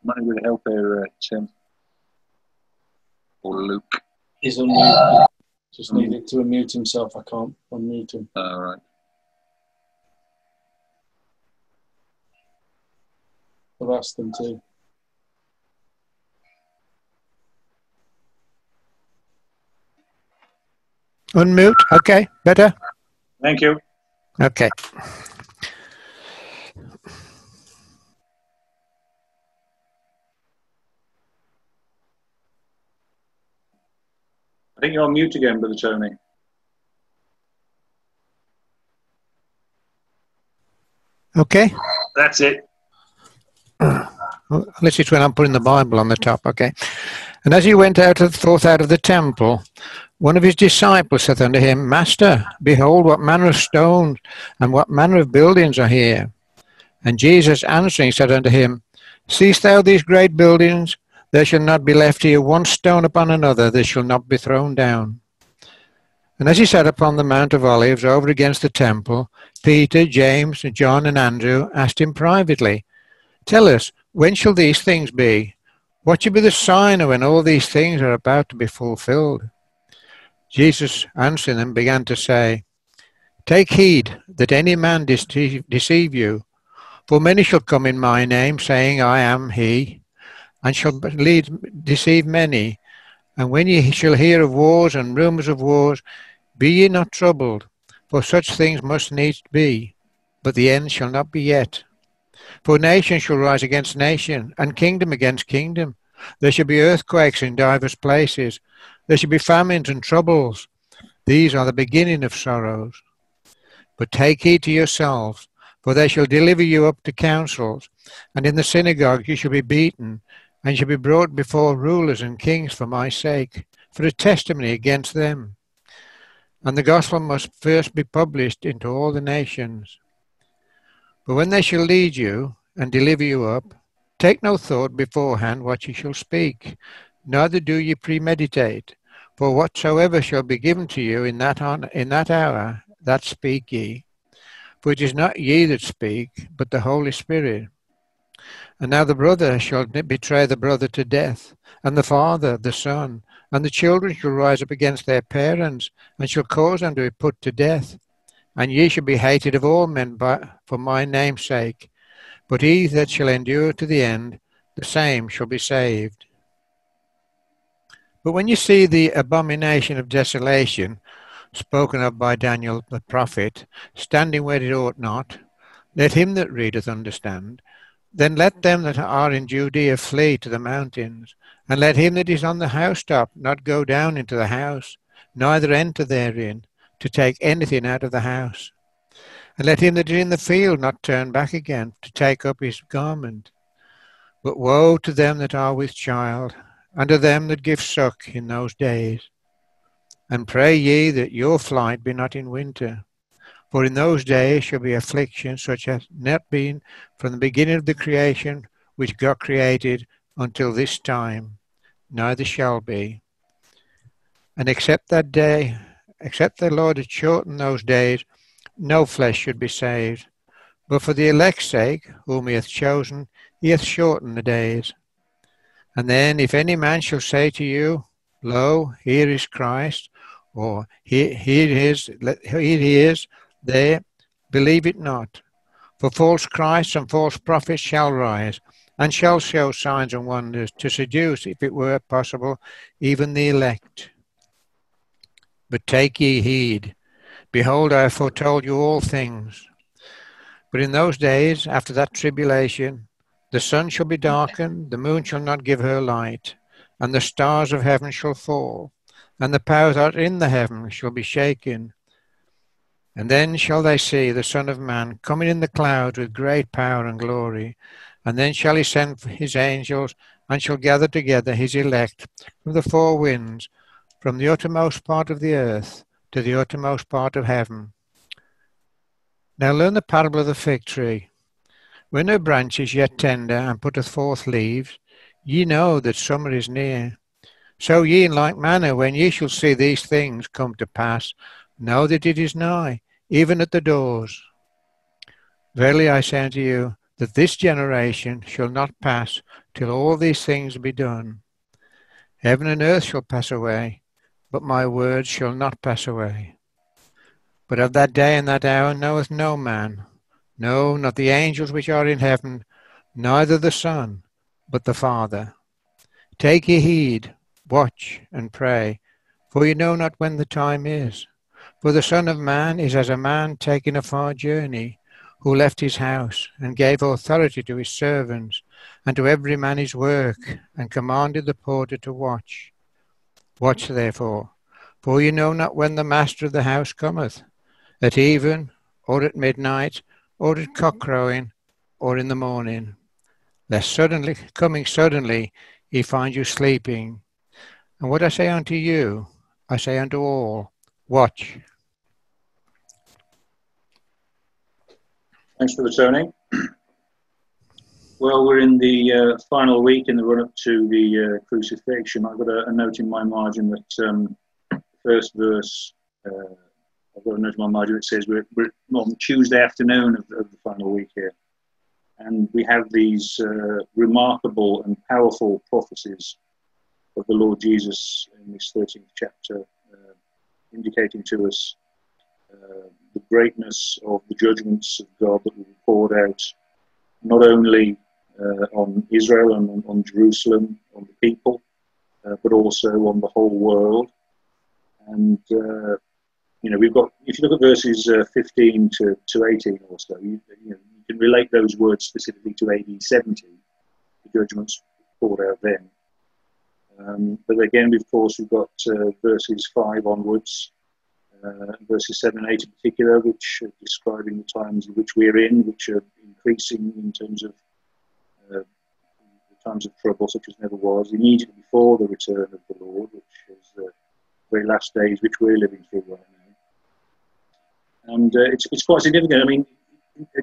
Might need help here, uh, Tim. Or Luke. He's unmuted. Just needed to unmute himself. I can't unmute him. All right. I've asked them to. Unmute. Okay, better. Thank you. Okay. I think you're on mute again, Brother Tony. Okay. That's it. Unless it's when I'm putting the Bible on the top. Okay. And as he went out of, forth out of the temple, one of his disciples said unto him, Master, behold, what manner of stones and what manner of buildings are here. And Jesus answering said unto him, Seest thou these great buildings? There shall not be left here one stone upon another that shall not be thrown down. And as he sat upon the Mount of Olives over against the temple, Peter, James, John, and Andrew asked him privately, Tell us, when shall these things be? What shall be the sign of when all these things are about to be fulfilled? Jesus answering them began to say, Take heed that any man deceive you, for many shall come in my name, saying, I am he, and shall lead, deceive many. And when ye shall hear of wars and rumours of wars, be ye not troubled, for such things must needs be, but the end shall not be yet. For nation shall rise against nation, and kingdom against kingdom. There shall be earthquakes in divers places. There shall be famines and troubles. These are the beginning of sorrows. But take heed to yourselves, for they shall deliver you up to councils, and in the synagogues you shall be beaten, and shall be brought before rulers and kings for my sake, for a testimony against them. And the gospel must first be published into all the nations. But when they shall lead you and deliver you up, take no thought beforehand what ye shall speak, neither do ye premeditate. For whatsoever shall be given to you in that, on, in that hour, that speak ye. For it is not ye that speak, but the Holy Spirit. And now the brother shall betray the brother to death, and the father the son, and the children shall rise up against their parents, and shall cause them to be put to death. And ye shall be hated of all men by, for my name's sake. But he that shall endure to the end, the same shall be saved. But when you see the abomination of desolation, spoken of by Daniel the prophet, standing where it ought not, let him that readeth understand. Then let them that are in Judea flee to the mountains, and let him that is on the housetop not go down into the house, neither enter therein, to take anything out of the house. And let him that is in the field not turn back again, to take up his garment. But woe to them that are with child, and to them that give suck in those days. And pray ye that your flight be not in winter. For in those days shall be affliction such as not been from the beginning of the creation which God created until this time, neither shall be. And except that day, except the Lord had shortened those days, no flesh should be saved. But for the elect's sake, whom he hath chosen, he hath shortened the days. And then, if any man shall say to you, Lo, here is Christ, or here, here, is, here he is, there, believe it not. For false Christs and false prophets shall rise, and shall show signs and wonders to seduce, if it were possible, even the elect. But take ye heed. Behold, I have foretold you all things. But in those days, after that tribulation, the sun shall be darkened, the moon shall not give her light, and the stars of heaven shall fall, and the powers that are in the heaven shall be shaken. And then shall they see the Son of Man coming in the clouds with great power and glory. And then shall he send his angels, and shall gather together his elect from the four winds, from the uttermost part of the earth to the uttermost part of heaven. Now learn the parable of the fig tree. When her branch is yet tender and putteth forth leaves, ye know that summer is near. So ye in like manner, when ye shall see these things come to pass, know that it is nigh, even at the doors. Verily I say unto you, that this generation shall not pass till all these things be done. Heaven and earth shall pass away, but my words shall not pass away. But of that day and that hour knoweth no man, no, not the angels which are in heaven, neither the Son, but the Father. Take ye heed, watch and pray, for ye know not when the time is. For the Son of Man is as a man taking a far journey, who left his house, and gave authority to his servants, and to every man his work, and commanded the porter to watch. Watch therefore, for you know not when the master of the house cometh, at even, or at midnight, or at cockcrowing, or in the morning, lest suddenly, coming suddenly, he find you sleeping. And what I say unto you, I say unto all, Watch. Thanks for the Tony. Well, we're in the uh, final week in the run up to the uh, crucifixion. I've got a, a, note in my margin that um, first verse, uh, I've got a note in my margin that says we're, we're on Tuesday afternoon of, of, the final week here. And we have these uh, remarkable and powerful prophecies of the Lord Jesus in this 13th chapter indicating to us uh, the greatness of the judgments of God that will be poured out not only uh, on Israel and on, on, Jerusalem, on the people, uh, but also on the whole world. And uh, you know, we've got if you look at verses uh, 15 to, to 18 or so, you, you, know, you can relate those words specifically to AD 70, the judgments poured out then. Um, but again, of course, we've got uh, verses 5 onwards, uh, verses 7 and 8 in particular, which are describing the times in which we're in, which are increasing in terms of uh, times of trouble, such as never was, immediately before the return of the Lord, which is the very last days which we're living through right now. And uh, it's, it's quite significant. I mean,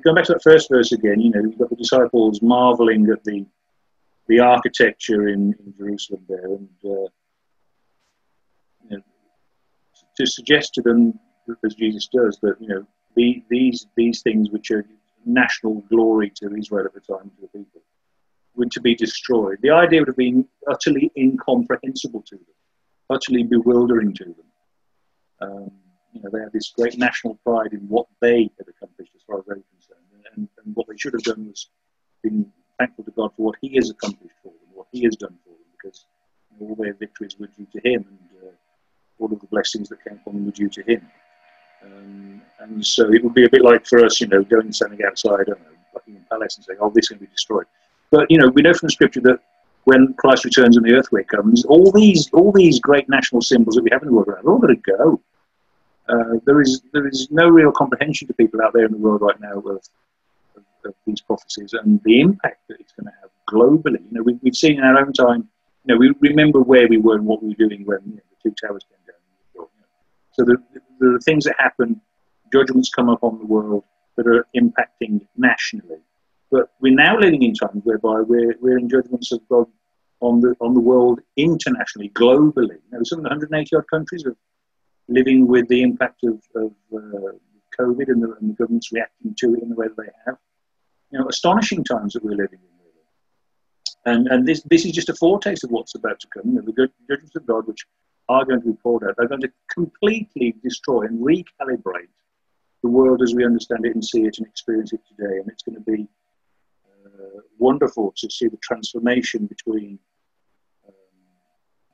going back to that first verse again, you know, you've got the disciples marveling at the the architecture in, in Jerusalem there, and uh, you know, to suggest to them, as Jesus does, that you know the, these these things which are national glory to Israel at the time, to the people, were to be destroyed. The idea would have been utterly incomprehensible to them, utterly bewildering to them. Um, you know, they had this great national pride in what they had accomplished, as far as they were concerned, and, and what they should have done was been thankful to God for what He has accomplished for them, what He has done for them, because all their victories were due to Him, and uh, all of the blessings that came from them were due to Him. Um, and so it would be a bit like for us, you know, going and standing outside, I don't know, Buckingham Palace and saying, "Oh, this is going to be destroyed." But you know, we know from Scripture that when Christ returns and the earthquake comes, all these all these great national symbols that we have in the world are all going to go. Uh, there is there is no real comprehension to people out there in the world right now of, of, of these prophecies and the impact that it's going to have globally. You know, we, have seen in our own time. You know, we remember where we were and what we were doing when you know, the two towers came down. So there, there are things that happen, judgments come up on the world that are impacting nationally. But we're now living in times whereby we're, we're in judgments of God on the on the world internationally, globally. You know, some 180 odd countries are living with the impact of, of uh, COVID and the, and the, governments reacting to it in the way that they have. You know, astonishing times that we're living in. And and this this is just a foretaste of what's about to come. You know, the judgments of God, which are going to be poured out, they're going to completely destroy and recalibrate the world as we understand it and see it and experience it today. And it's going to be uh, wonderful to see the transformation between um,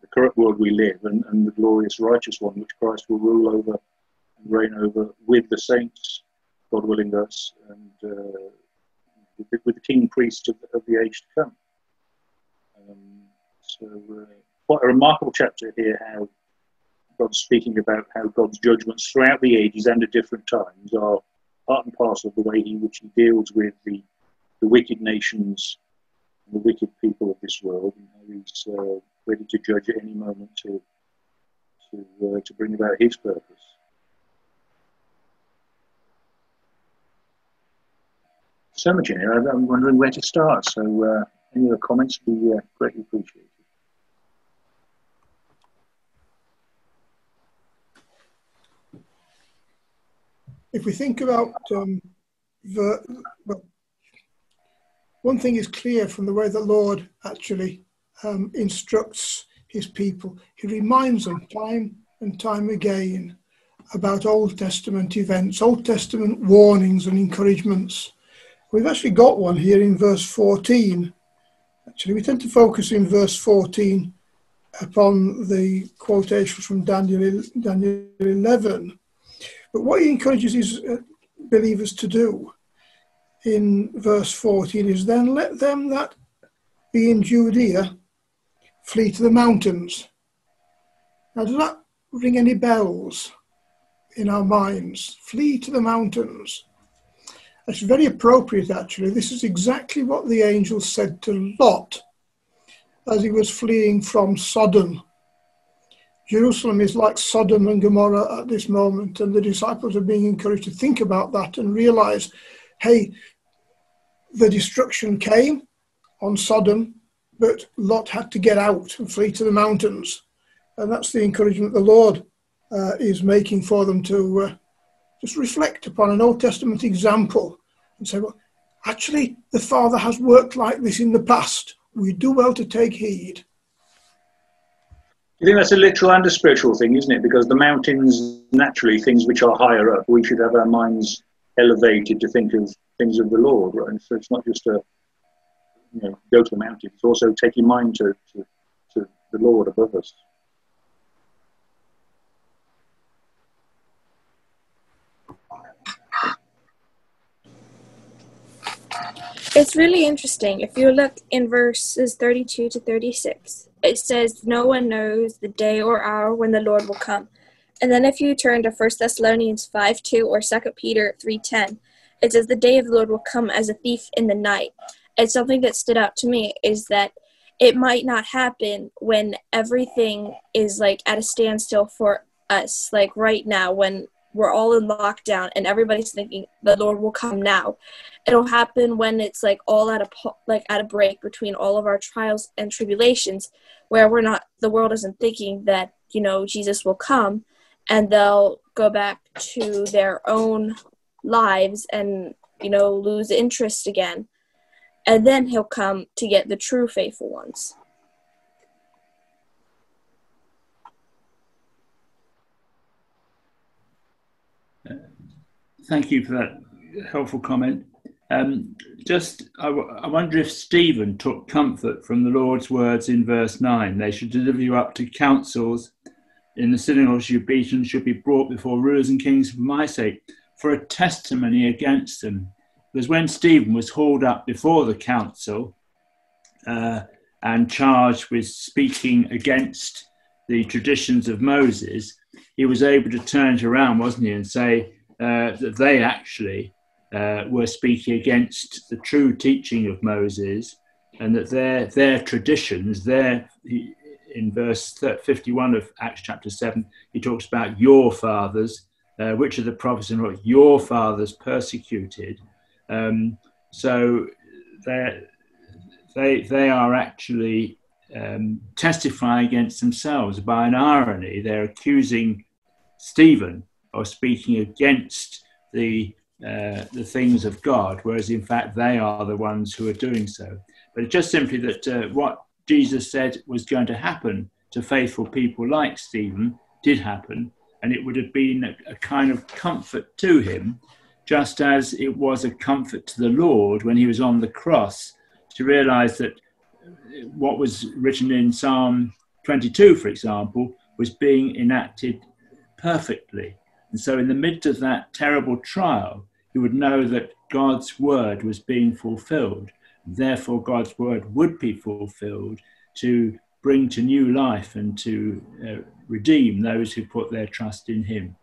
the current world we live and, and the glorious righteous one, which Christ will rule over and reign over with the saints, God willing us, and uh, with, the, king priests of, of, the age to come. Um, so, uh, quite a remarkable chapter here how God's speaking about how God's judgments throughout the ages and at different times are part and parcel of the way in which He deals with the the wicked nations and the wicked people of this world, and how he's uh, ready to judge at any moment to to uh, to bring about his purpose. So much in here. I'm wondering where to start. So, uh, any other comments would be uh, greatly appreciated. If we think about um, the, well, one thing is clear from the way the Lord actually um, instructs his people. He reminds them time and time again about Old Testament events, Old Testament warnings and encouragements. We've actually got one here in verse 14. Actually, we tend to focus in verse 14 upon the quotation from Daniel, Daniel 11. But what he encourages his uh, believers to do in verse 14 is then let them that be in Judea flee to the mountains. Now, does that ring any bells in our minds? Flee to the mountains. That's very appropriate, actually. This is exactly what the angel said to Lot as he was fleeing from Sodom. Jerusalem is like Sodom and Gomorrah at this moment, and the disciples are being encouraged to think about that and realize hey, the destruction came on Sodom, but Lot had to get out and flee to the mountains. And that's the encouragement the Lord uh, is making for them to uh, just reflect upon an Old Testament example and say, well, actually, the Father has worked like this in the past. We do well to take heed. You think that's a literal and a spiritual thing, isn't it? Because the mountains, naturally, things which are higher up, we should have our minds elevated to think of things of the Lord, right? So it's not just a you know go to the mountain; it's also your mind to, to, to the Lord above us. It's really interesting. If you look in verses 32 to 36, it says, No one knows the day or hour when the Lord will come. And then if you turn to 1 Thessalonians 5 2 or 2 Peter 3.10, it says, The day of the Lord will come as a thief in the night. And something that stood out to me is that it might not happen when everything is like at a standstill for us, like right now when we're all in lockdown and everybody's thinking the Lord will come now. It'll happen when it's like all at a like at a break between all of our trials and tribulations, where we're not the world isn't thinking that you know Jesus will come, and they'll go back to their own lives and you know lose interest again and then he'll come to get the true faithful ones thank you for that helpful comment um, just I, w- I wonder if stephen took comfort from the lord's words in verse 9 they should deliver you up to councils in the synagogues you beaten should be brought before rulers and kings for my sake for a testimony against them. Because when Stephen was hauled up before the council uh, and charged with speaking against the traditions of Moses, he was able to turn it around, wasn't he, and say that they actually uh, were speaking against the true teaching of Moses and that their, their traditions, their, in verse 51 of Acts chapter 7, he talks about your fathers, uh, which are the prophets and what your fathers persecuted. Um, so they they they are actually um, testifying against themselves by an irony. They're accusing Stephen of speaking against the uh, the things of God, whereas in fact they are the ones who are doing so. But it's just simply that uh, what Jesus said was going to happen to faithful people like Stephen did happen, and it would have been a, a kind of comfort to him just as it was a comfort to the Lord when he was on the cross to realize that what was written in Psalm 22, for example, was being enacted perfectly. And so, in the midst of that terrible trial, he would know that God's word was being fulfilled. Therefore, God's word would be fulfilled to bring to new life and to uh, redeem those who put their trust in him.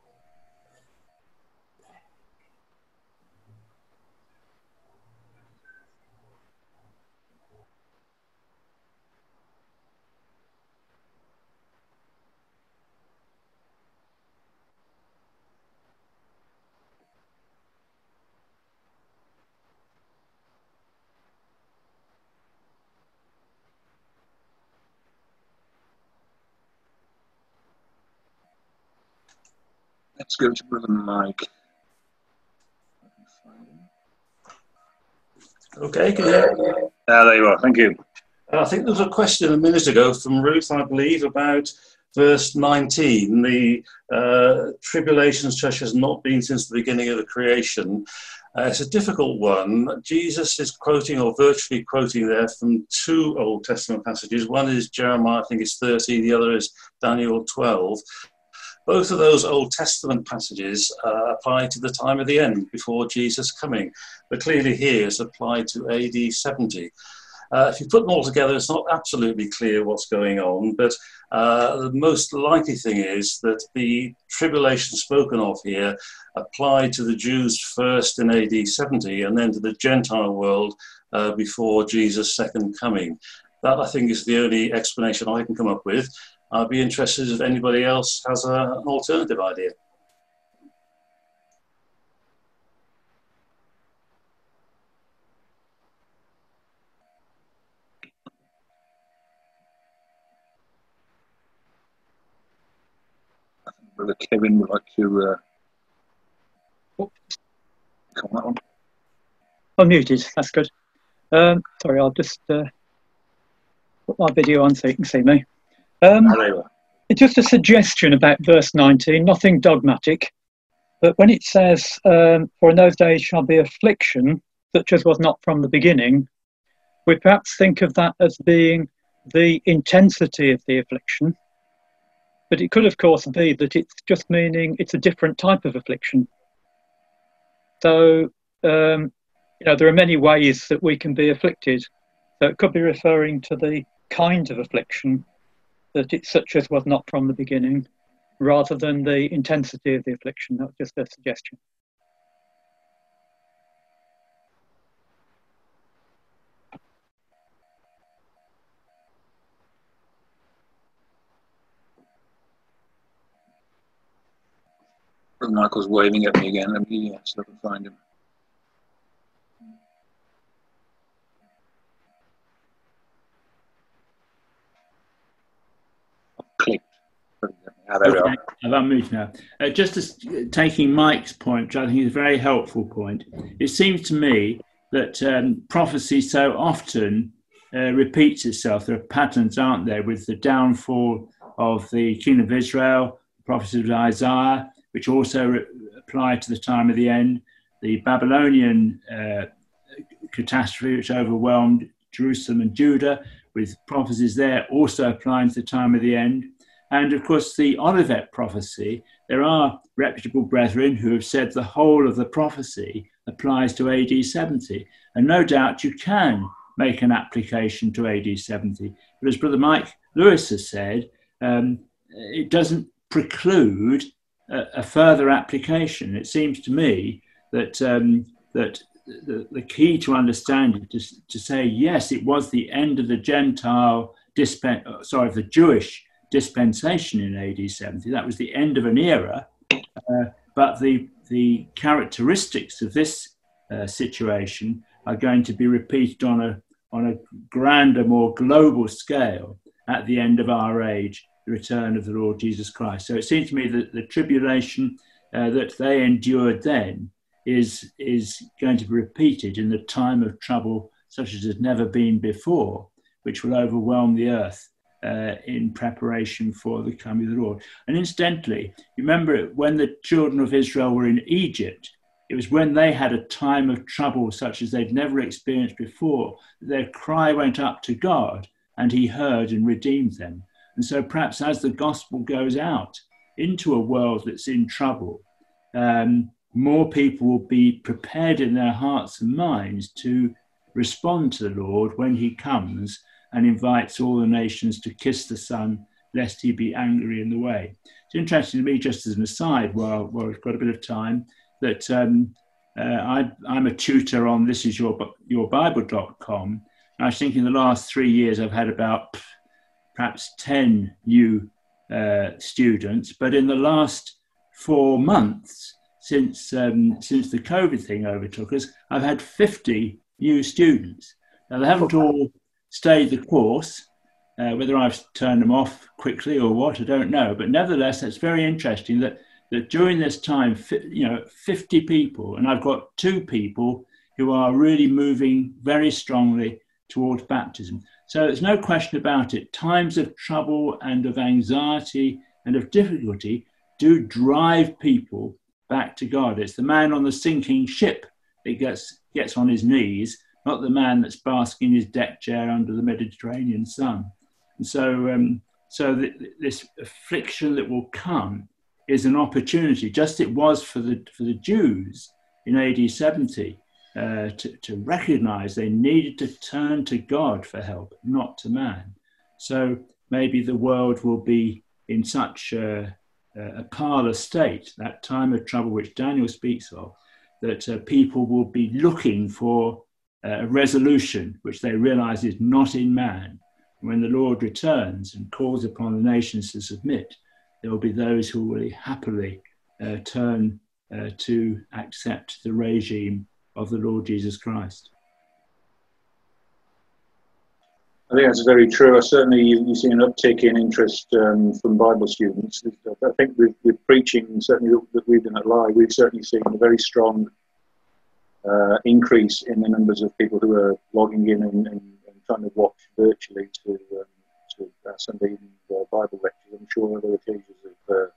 Let's go to Brother Mike. Okay, can you hear me? Ah, there you are. Thank you. I think there was a question a minute ago from Ruth, I believe, about verse 19. The uh, tribulations church has not been since the beginning of the creation. Uh, it's a difficult one. Jesus is quoting or virtually quoting there from two Old Testament passages. One is Jeremiah, I think it's 30, the other is Daniel 12. Both of those Old Testament passages uh, apply to the time of the end, before Jesus' coming, but clearly here it's applied to AD 70. Uh, if you put them all together, it's not absolutely clear what's going on, but uh, the most likely thing is that the tribulation spoken of here applied to the Jews first in AD 70 and then to the Gentile world uh, before Jesus' second coming. That, I think, is the only explanation I can come up with. I'd be interested if anybody else has a, an alternative idea. Brother Kevin would like to uh, come on that one. Unmuted, that's good. Um, sorry, I'll just uh, put my video on so you can see me. Um, it's just a suggestion about verse 19, nothing dogmatic. But when it says, um, For in those days shall be affliction, such as was not from the beginning, we perhaps think of that as being the intensity of the affliction. But it could, of course, be that it's just meaning it's a different type of affliction. So, um, you know, there are many ways that we can be afflicted. So it could be referring to the kind of affliction that it's such as was not from the beginning, rather than the intensity of the affliction. That's just a suggestion. Michael's waving at me again. Let me see if I can find him. Okay, I've unmuted now. Uh, just as, uh, taking Mike's point, which I think is a very helpful point, it seems to me that um, prophecy so often uh, repeats itself. There are patterns, aren't there, with the downfall of the king of Israel, the prophecy of Isaiah, which also re- apply to the time of the end, the Babylonian uh, catastrophe, which overwhelmed Jerusalem and Judah, with prophecies there also applying to the time of the end. And of course, the Olivet prophecy, there are reputable brethren who have said the whole of the prophecy applies to AD 70. And no doubt you can make an application to AD 70. But as Brother Mike Lewis has said, um, it doesn't preclude a, a, further application. It seems to me that, um, that the, the key to understand it is to say, yes, it was the end of the Gentile, dispen- sorry, the Jewish dispensation in AD 70. That was the end of an era. Uh, but the, the characteristics of this uh, situation are going to be repeated on a, on a grander, more global scale at the end of our age, the return of the Lord Jesus Christ. So it seems to me that the tribulation uh, that they endured then is, is going to be repeated in the time of trouble such as has never been before, which will overwhelm the earth uh, in preparation for the coming of the Lord. And incidentally, remember when the children of Israel were in Egypt, it was when they had a time of trouble such as they'd never experienced before, their cry went up to God and he heard and redeemed them. And so perhaps as the gospel goes out into a world that's in trouble, um, more people will be prepared in their hearts and minds to respond to the Lord when he comes and invites all the nations to kiss the Son, lest he be angry in the way. It's interesting to me, just as an aside, while, while we've got a bit of time, that um, uh, I, am a tutor on this is your, yourbible.com. I think in the last three years I've had about perhaps 10 new uh, students, but in the last four months, since, um, since the COVID thing overtook us, I've had 50 new students. Now, they haven't all stayed the course. Uh, whether I've turned them off quickly or what, I don't know. But nevertheless, it's very interesting that, that during this time, you know, 50 people, and I've got two people who are really moving very strongly towards baptism. So there's no question about it. Times of trouble and of anxiety and of difficulty do drive people back to God. It's the man on the sinking ship that gets, gets on his knees not the man that's basking in his deck chair under the Mediterranean sun. And so, um, so th- this affliction that will come is an opportunity, just it was for the, for the Jews in AD 70, uh, to, to recognize they needed to turn to God for help, not to man. So maybe the world will be in such a, a parlous state, that time of trouble which Daniel speaks of, that uh, people will be looking for a resolution which they realize is not in man. When the Lord returns and calls upon the nations to submit, there will be those who will happily uh, turn uh, to accept the regime of the Lord Jesus Christ. I think that's very true. I certainly, you, you see an uptick in interest um, from Bible students. I think with, with preaching, certainly that we've done at Live, we've certainly seen a very strong uh, increase in the numbers of people who are logging in and, and, and trying to watch virtually to, um, to uh, Sunday evening uh, Bible lectures. I'm sure other occasions have, uh,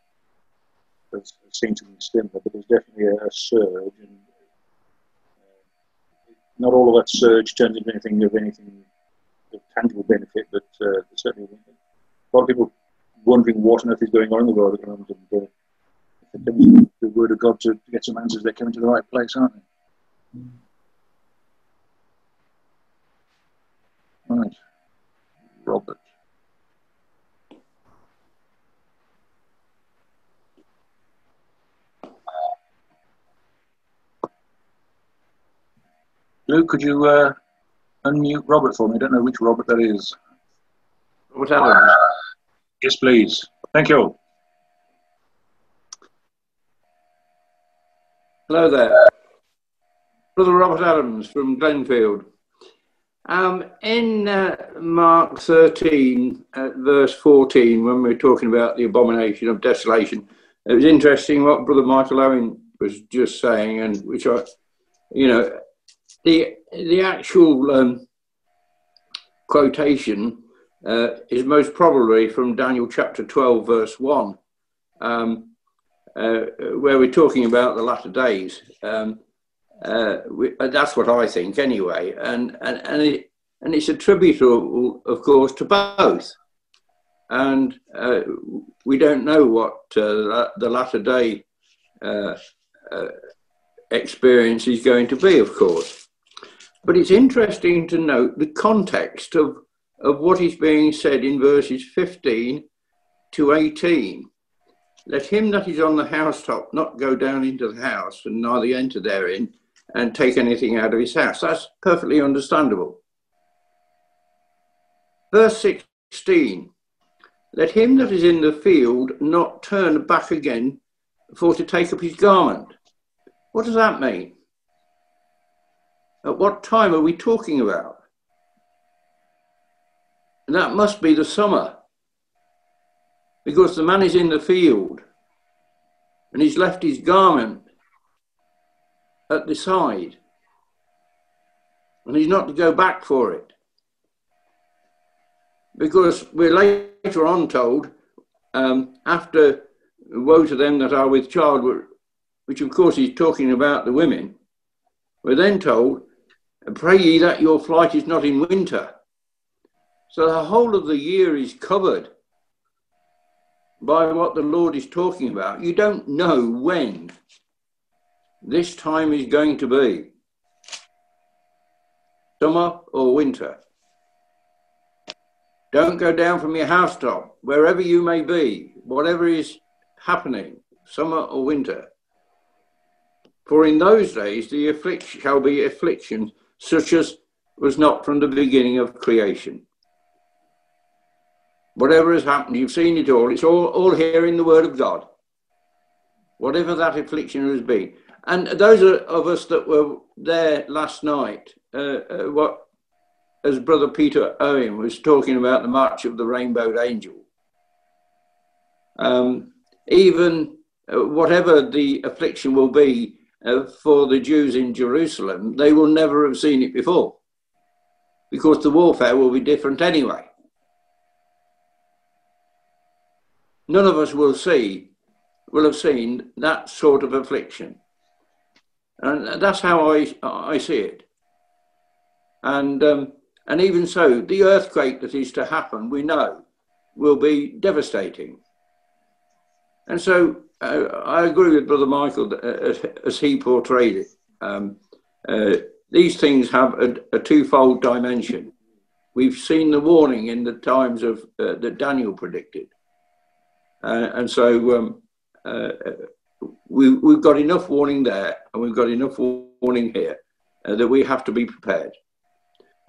have, seen something similar, but there's definitely a, a surge. And, uh, not all of that surge turns into anything of anything of tangible benefit, but uh, certainly a lot of people wondering what on earth is going on in the world at the moment. And, the word of God to get some answers, they're coming to the right place, aren't they? Right. Robert. Luke, could you uh, unmute Robert for me? I don't know which Robert that is. Robert Adams. Yes, please. Thank you. Hello there. Brother Robert Adams from Glenfield. Um, in uh, Mark 13, uh, verse 14, when we were talking about the abomination of desolation, it was interesting what Brother Michael Owen was just saying, and which I, you know, the the actual um, quotation uh, is most probably from Daniel chapter 12, verse 1, um, uh, where we're talking about the latter days. Um, uh, we, uh, that's what I think, anyway. And and and, it, and it's attributable, of course, to both. and uh, we don't know what uh, the latter day uh, uh, experience is going to be, of course. But it's interesting to note the context of, of what is being said in verses 15 to 18. Let him that is on the housetop not go down into the house, and neither enter therein, and take anything out of his house. That's perfectly understandable. Verse 16 Let him that is in the field not turn back again for to take up his garment. What does that mean? At what time are we talking about? And that must be the summer, because the man is in the field and he's left his garment at the side, and he's not to go back for it. Because we're later on told, um, after woe to them that are with child, which of course he's talking about the women, we're then told, pray ye that your flight is not in winter. So the whole of the year is covered by what the Lord is talking about. You don't know when this time is going to be summer or winter. Don't go down from your housetop, wherever you may be, whatever is happening, summer or winter. For in those days the affliction shall be affliction such as was not from the beginning of creation. Whatever has happened, you've seen it all. It's all, all here in the Word of God. Whatever that affliction has been. And those of us that were there last night, uh, uh, what as Brother Peter Owen was talking about the March of the Rainbowed Angel, um, even uh, whatever the affliction will be uh, for the Jews in Jerusalem, they will never have seen it before because the warfare will be different anyway. None of us will see, will have seen that sort of affliction. And that's how I, I see it. And, um, and even so, the earthquake that is to happen, we know, will be devastating. And so uh, I agree with Brother Michael as, as he portrayed it. Um, uh, these things have a, a, twofold dimension. We've seen the warning in the times of uh, that Daniel predicted, uh, and so um, uh, we, we've got enough warning there, and we've got enough warning here uh, that we have to be prepared.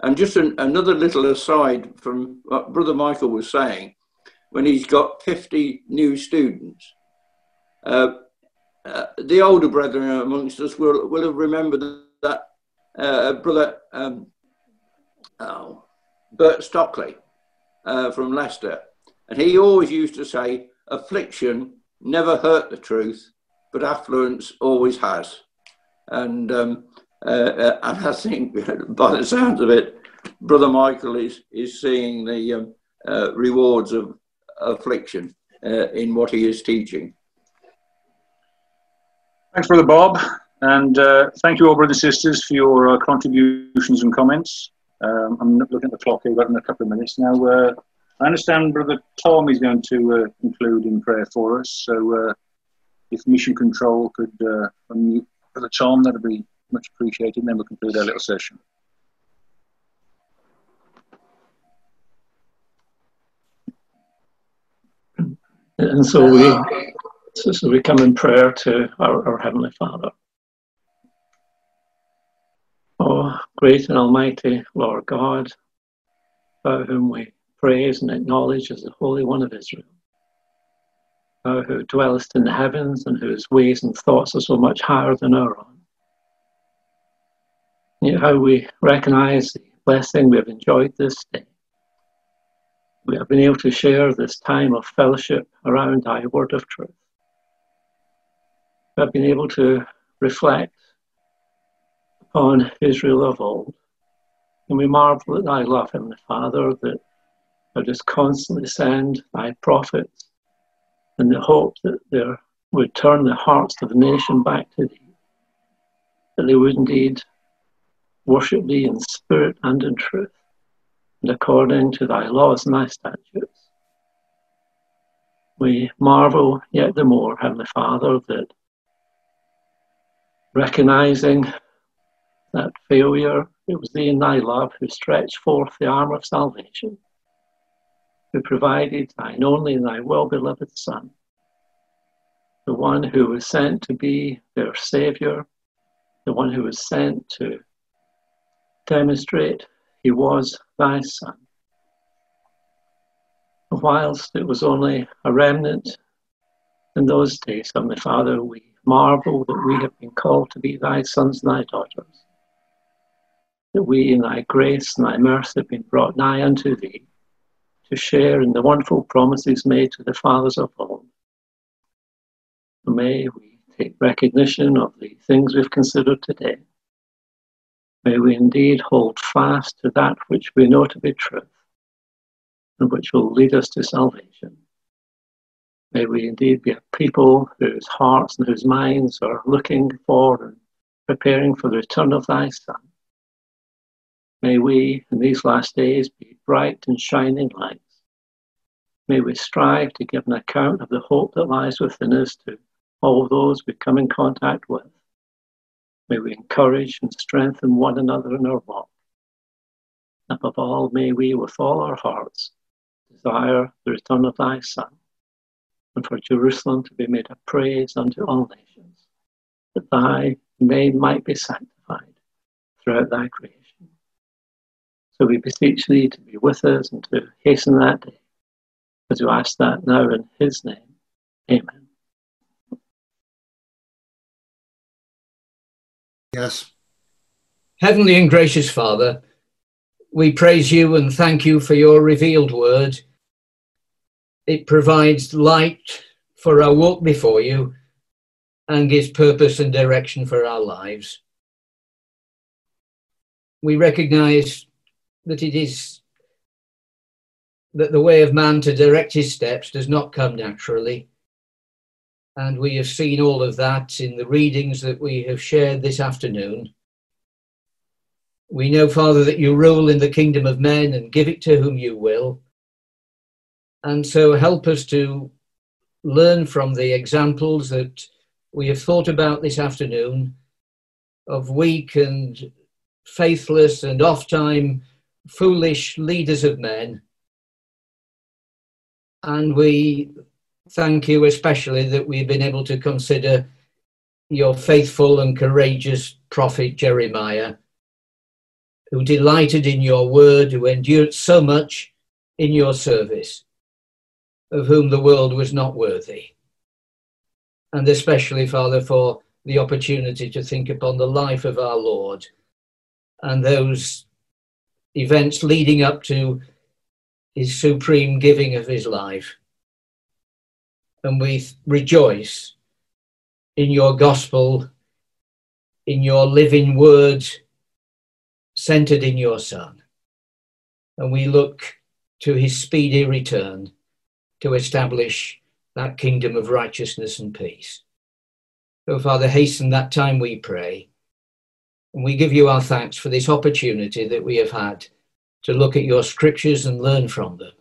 And just an, another little aside from what Brother Michael was saying, when he's got 50 new students, uh, uh, the older brethren amongst us will, will have remembered that uh, Brother um, oh, Bert Stockley uh, from Leicester, and he always used to say, affliction never hurt the truth, but affluence always has. And, um, uh, uh, and I think, by the sounds of it, Brother Michael is, is seeing the um, uh, rewards of affliction uh, in what he is teaching. Thanks, Brother Bob. And uh, thank you all, brothers and sisters, for your uh, contributions and comments. Um, I'm looking at the clock here, we've got in a couple of minutes. Now, I understand Brother Tom is going to conclude in prayer for us. So if Mission Control could uh, unmute Brother Tom, that'd be much appreciated. And then we'll conclude our little session. And so we, so we come in prayer to our, our Heavenly Father. Oh, great and almighty Lord God, by whom we praise and acknowledge as the Holy One of Israel who dwellest in the heavens and whose ways and thoughts are so much higher than our own. Yet how we recognize the blessing we have enjoyed this day. We have been able to share this time of fellowship around thy word of truth. We have been able to reflect upon Israel of old. And we marvel at thy love, Heavenly Father, that thou dost constantly send thy prophets in the hope that they would turn the hearts of the nation back to thee, that they would indeed worship thee in spirit and in truth, and according to thy laws and thy statutes. We marvel yet the more, Heavenly Father, that recognizing that failure, it was thee in thy love who stretched forth the arm of salvation, who provided thine only thy well beloved Son, the one who was sent to be their Savior, the one who was sent to demonstrate he was thy Son. Whilst it was only a remnant in those days, Heavenly Father, we marvel that we have been called to be thy sons and thy daughters, that we in thy grace and thy mercy have been brought nigh unto thee to share in the wonderful promises made to the fathers of old. May we take recognition of the things we've considered today. May we indeed hold fast to that which we know to be truth and which will lead us to salvation. May we indeed be a people whose hearts and whose minds are looking for and preparing for the return of thy Son. May we, in these last days, be bright and shining lights. May we strive to give an account of the hope that lies within us to all those we come in contact with. May we encourage and strengthen one another in our walk. Above all, may we, with all our hearts, desire the return of thy Son, and for Jerusalem to be made a praise unto all nations, that thy name might be sanctified throughout thy creation. So we beseech thee to be with us and to hasten that day, as we ask that now in his name. Amen. Yes. Heavenly and gracious Father, we praise you and thank you for your revealed word. It provides light for our walk before you and gives purpose and direction for our lives. We recognize that it is that the way of man to direct his steps does not come naturally. And we have seen all of that in the readings that we have shared this afternoon. We know, Father, that you rule in the kingdom of men and give it to whom you will. And so help us to learn from the examples that we have thought about this afternoon of weak and faithless and oft time foolish leaders of men. And we thank you especially that we've been able to consider your faithful and courageous prophet Jeremiah, who delighted in your word, who endured so much in your service, of whom the world was not worthy. And especially, Father, for the opportunity to think upon the life of our Lord and those events leading up to his supreme giving of his life and we rejoice in your gospel, in your living words, centered in your Son. And we look to his speedy return to establish that kingdom of righteousness and peace. Oh, Father, hasten that time, we pray. And we give you our thanks for this opportunity that we have had to look at your scriptures and learn from them.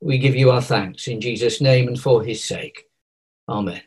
We give you our thanks in Jesus' name and for his sake. Amen.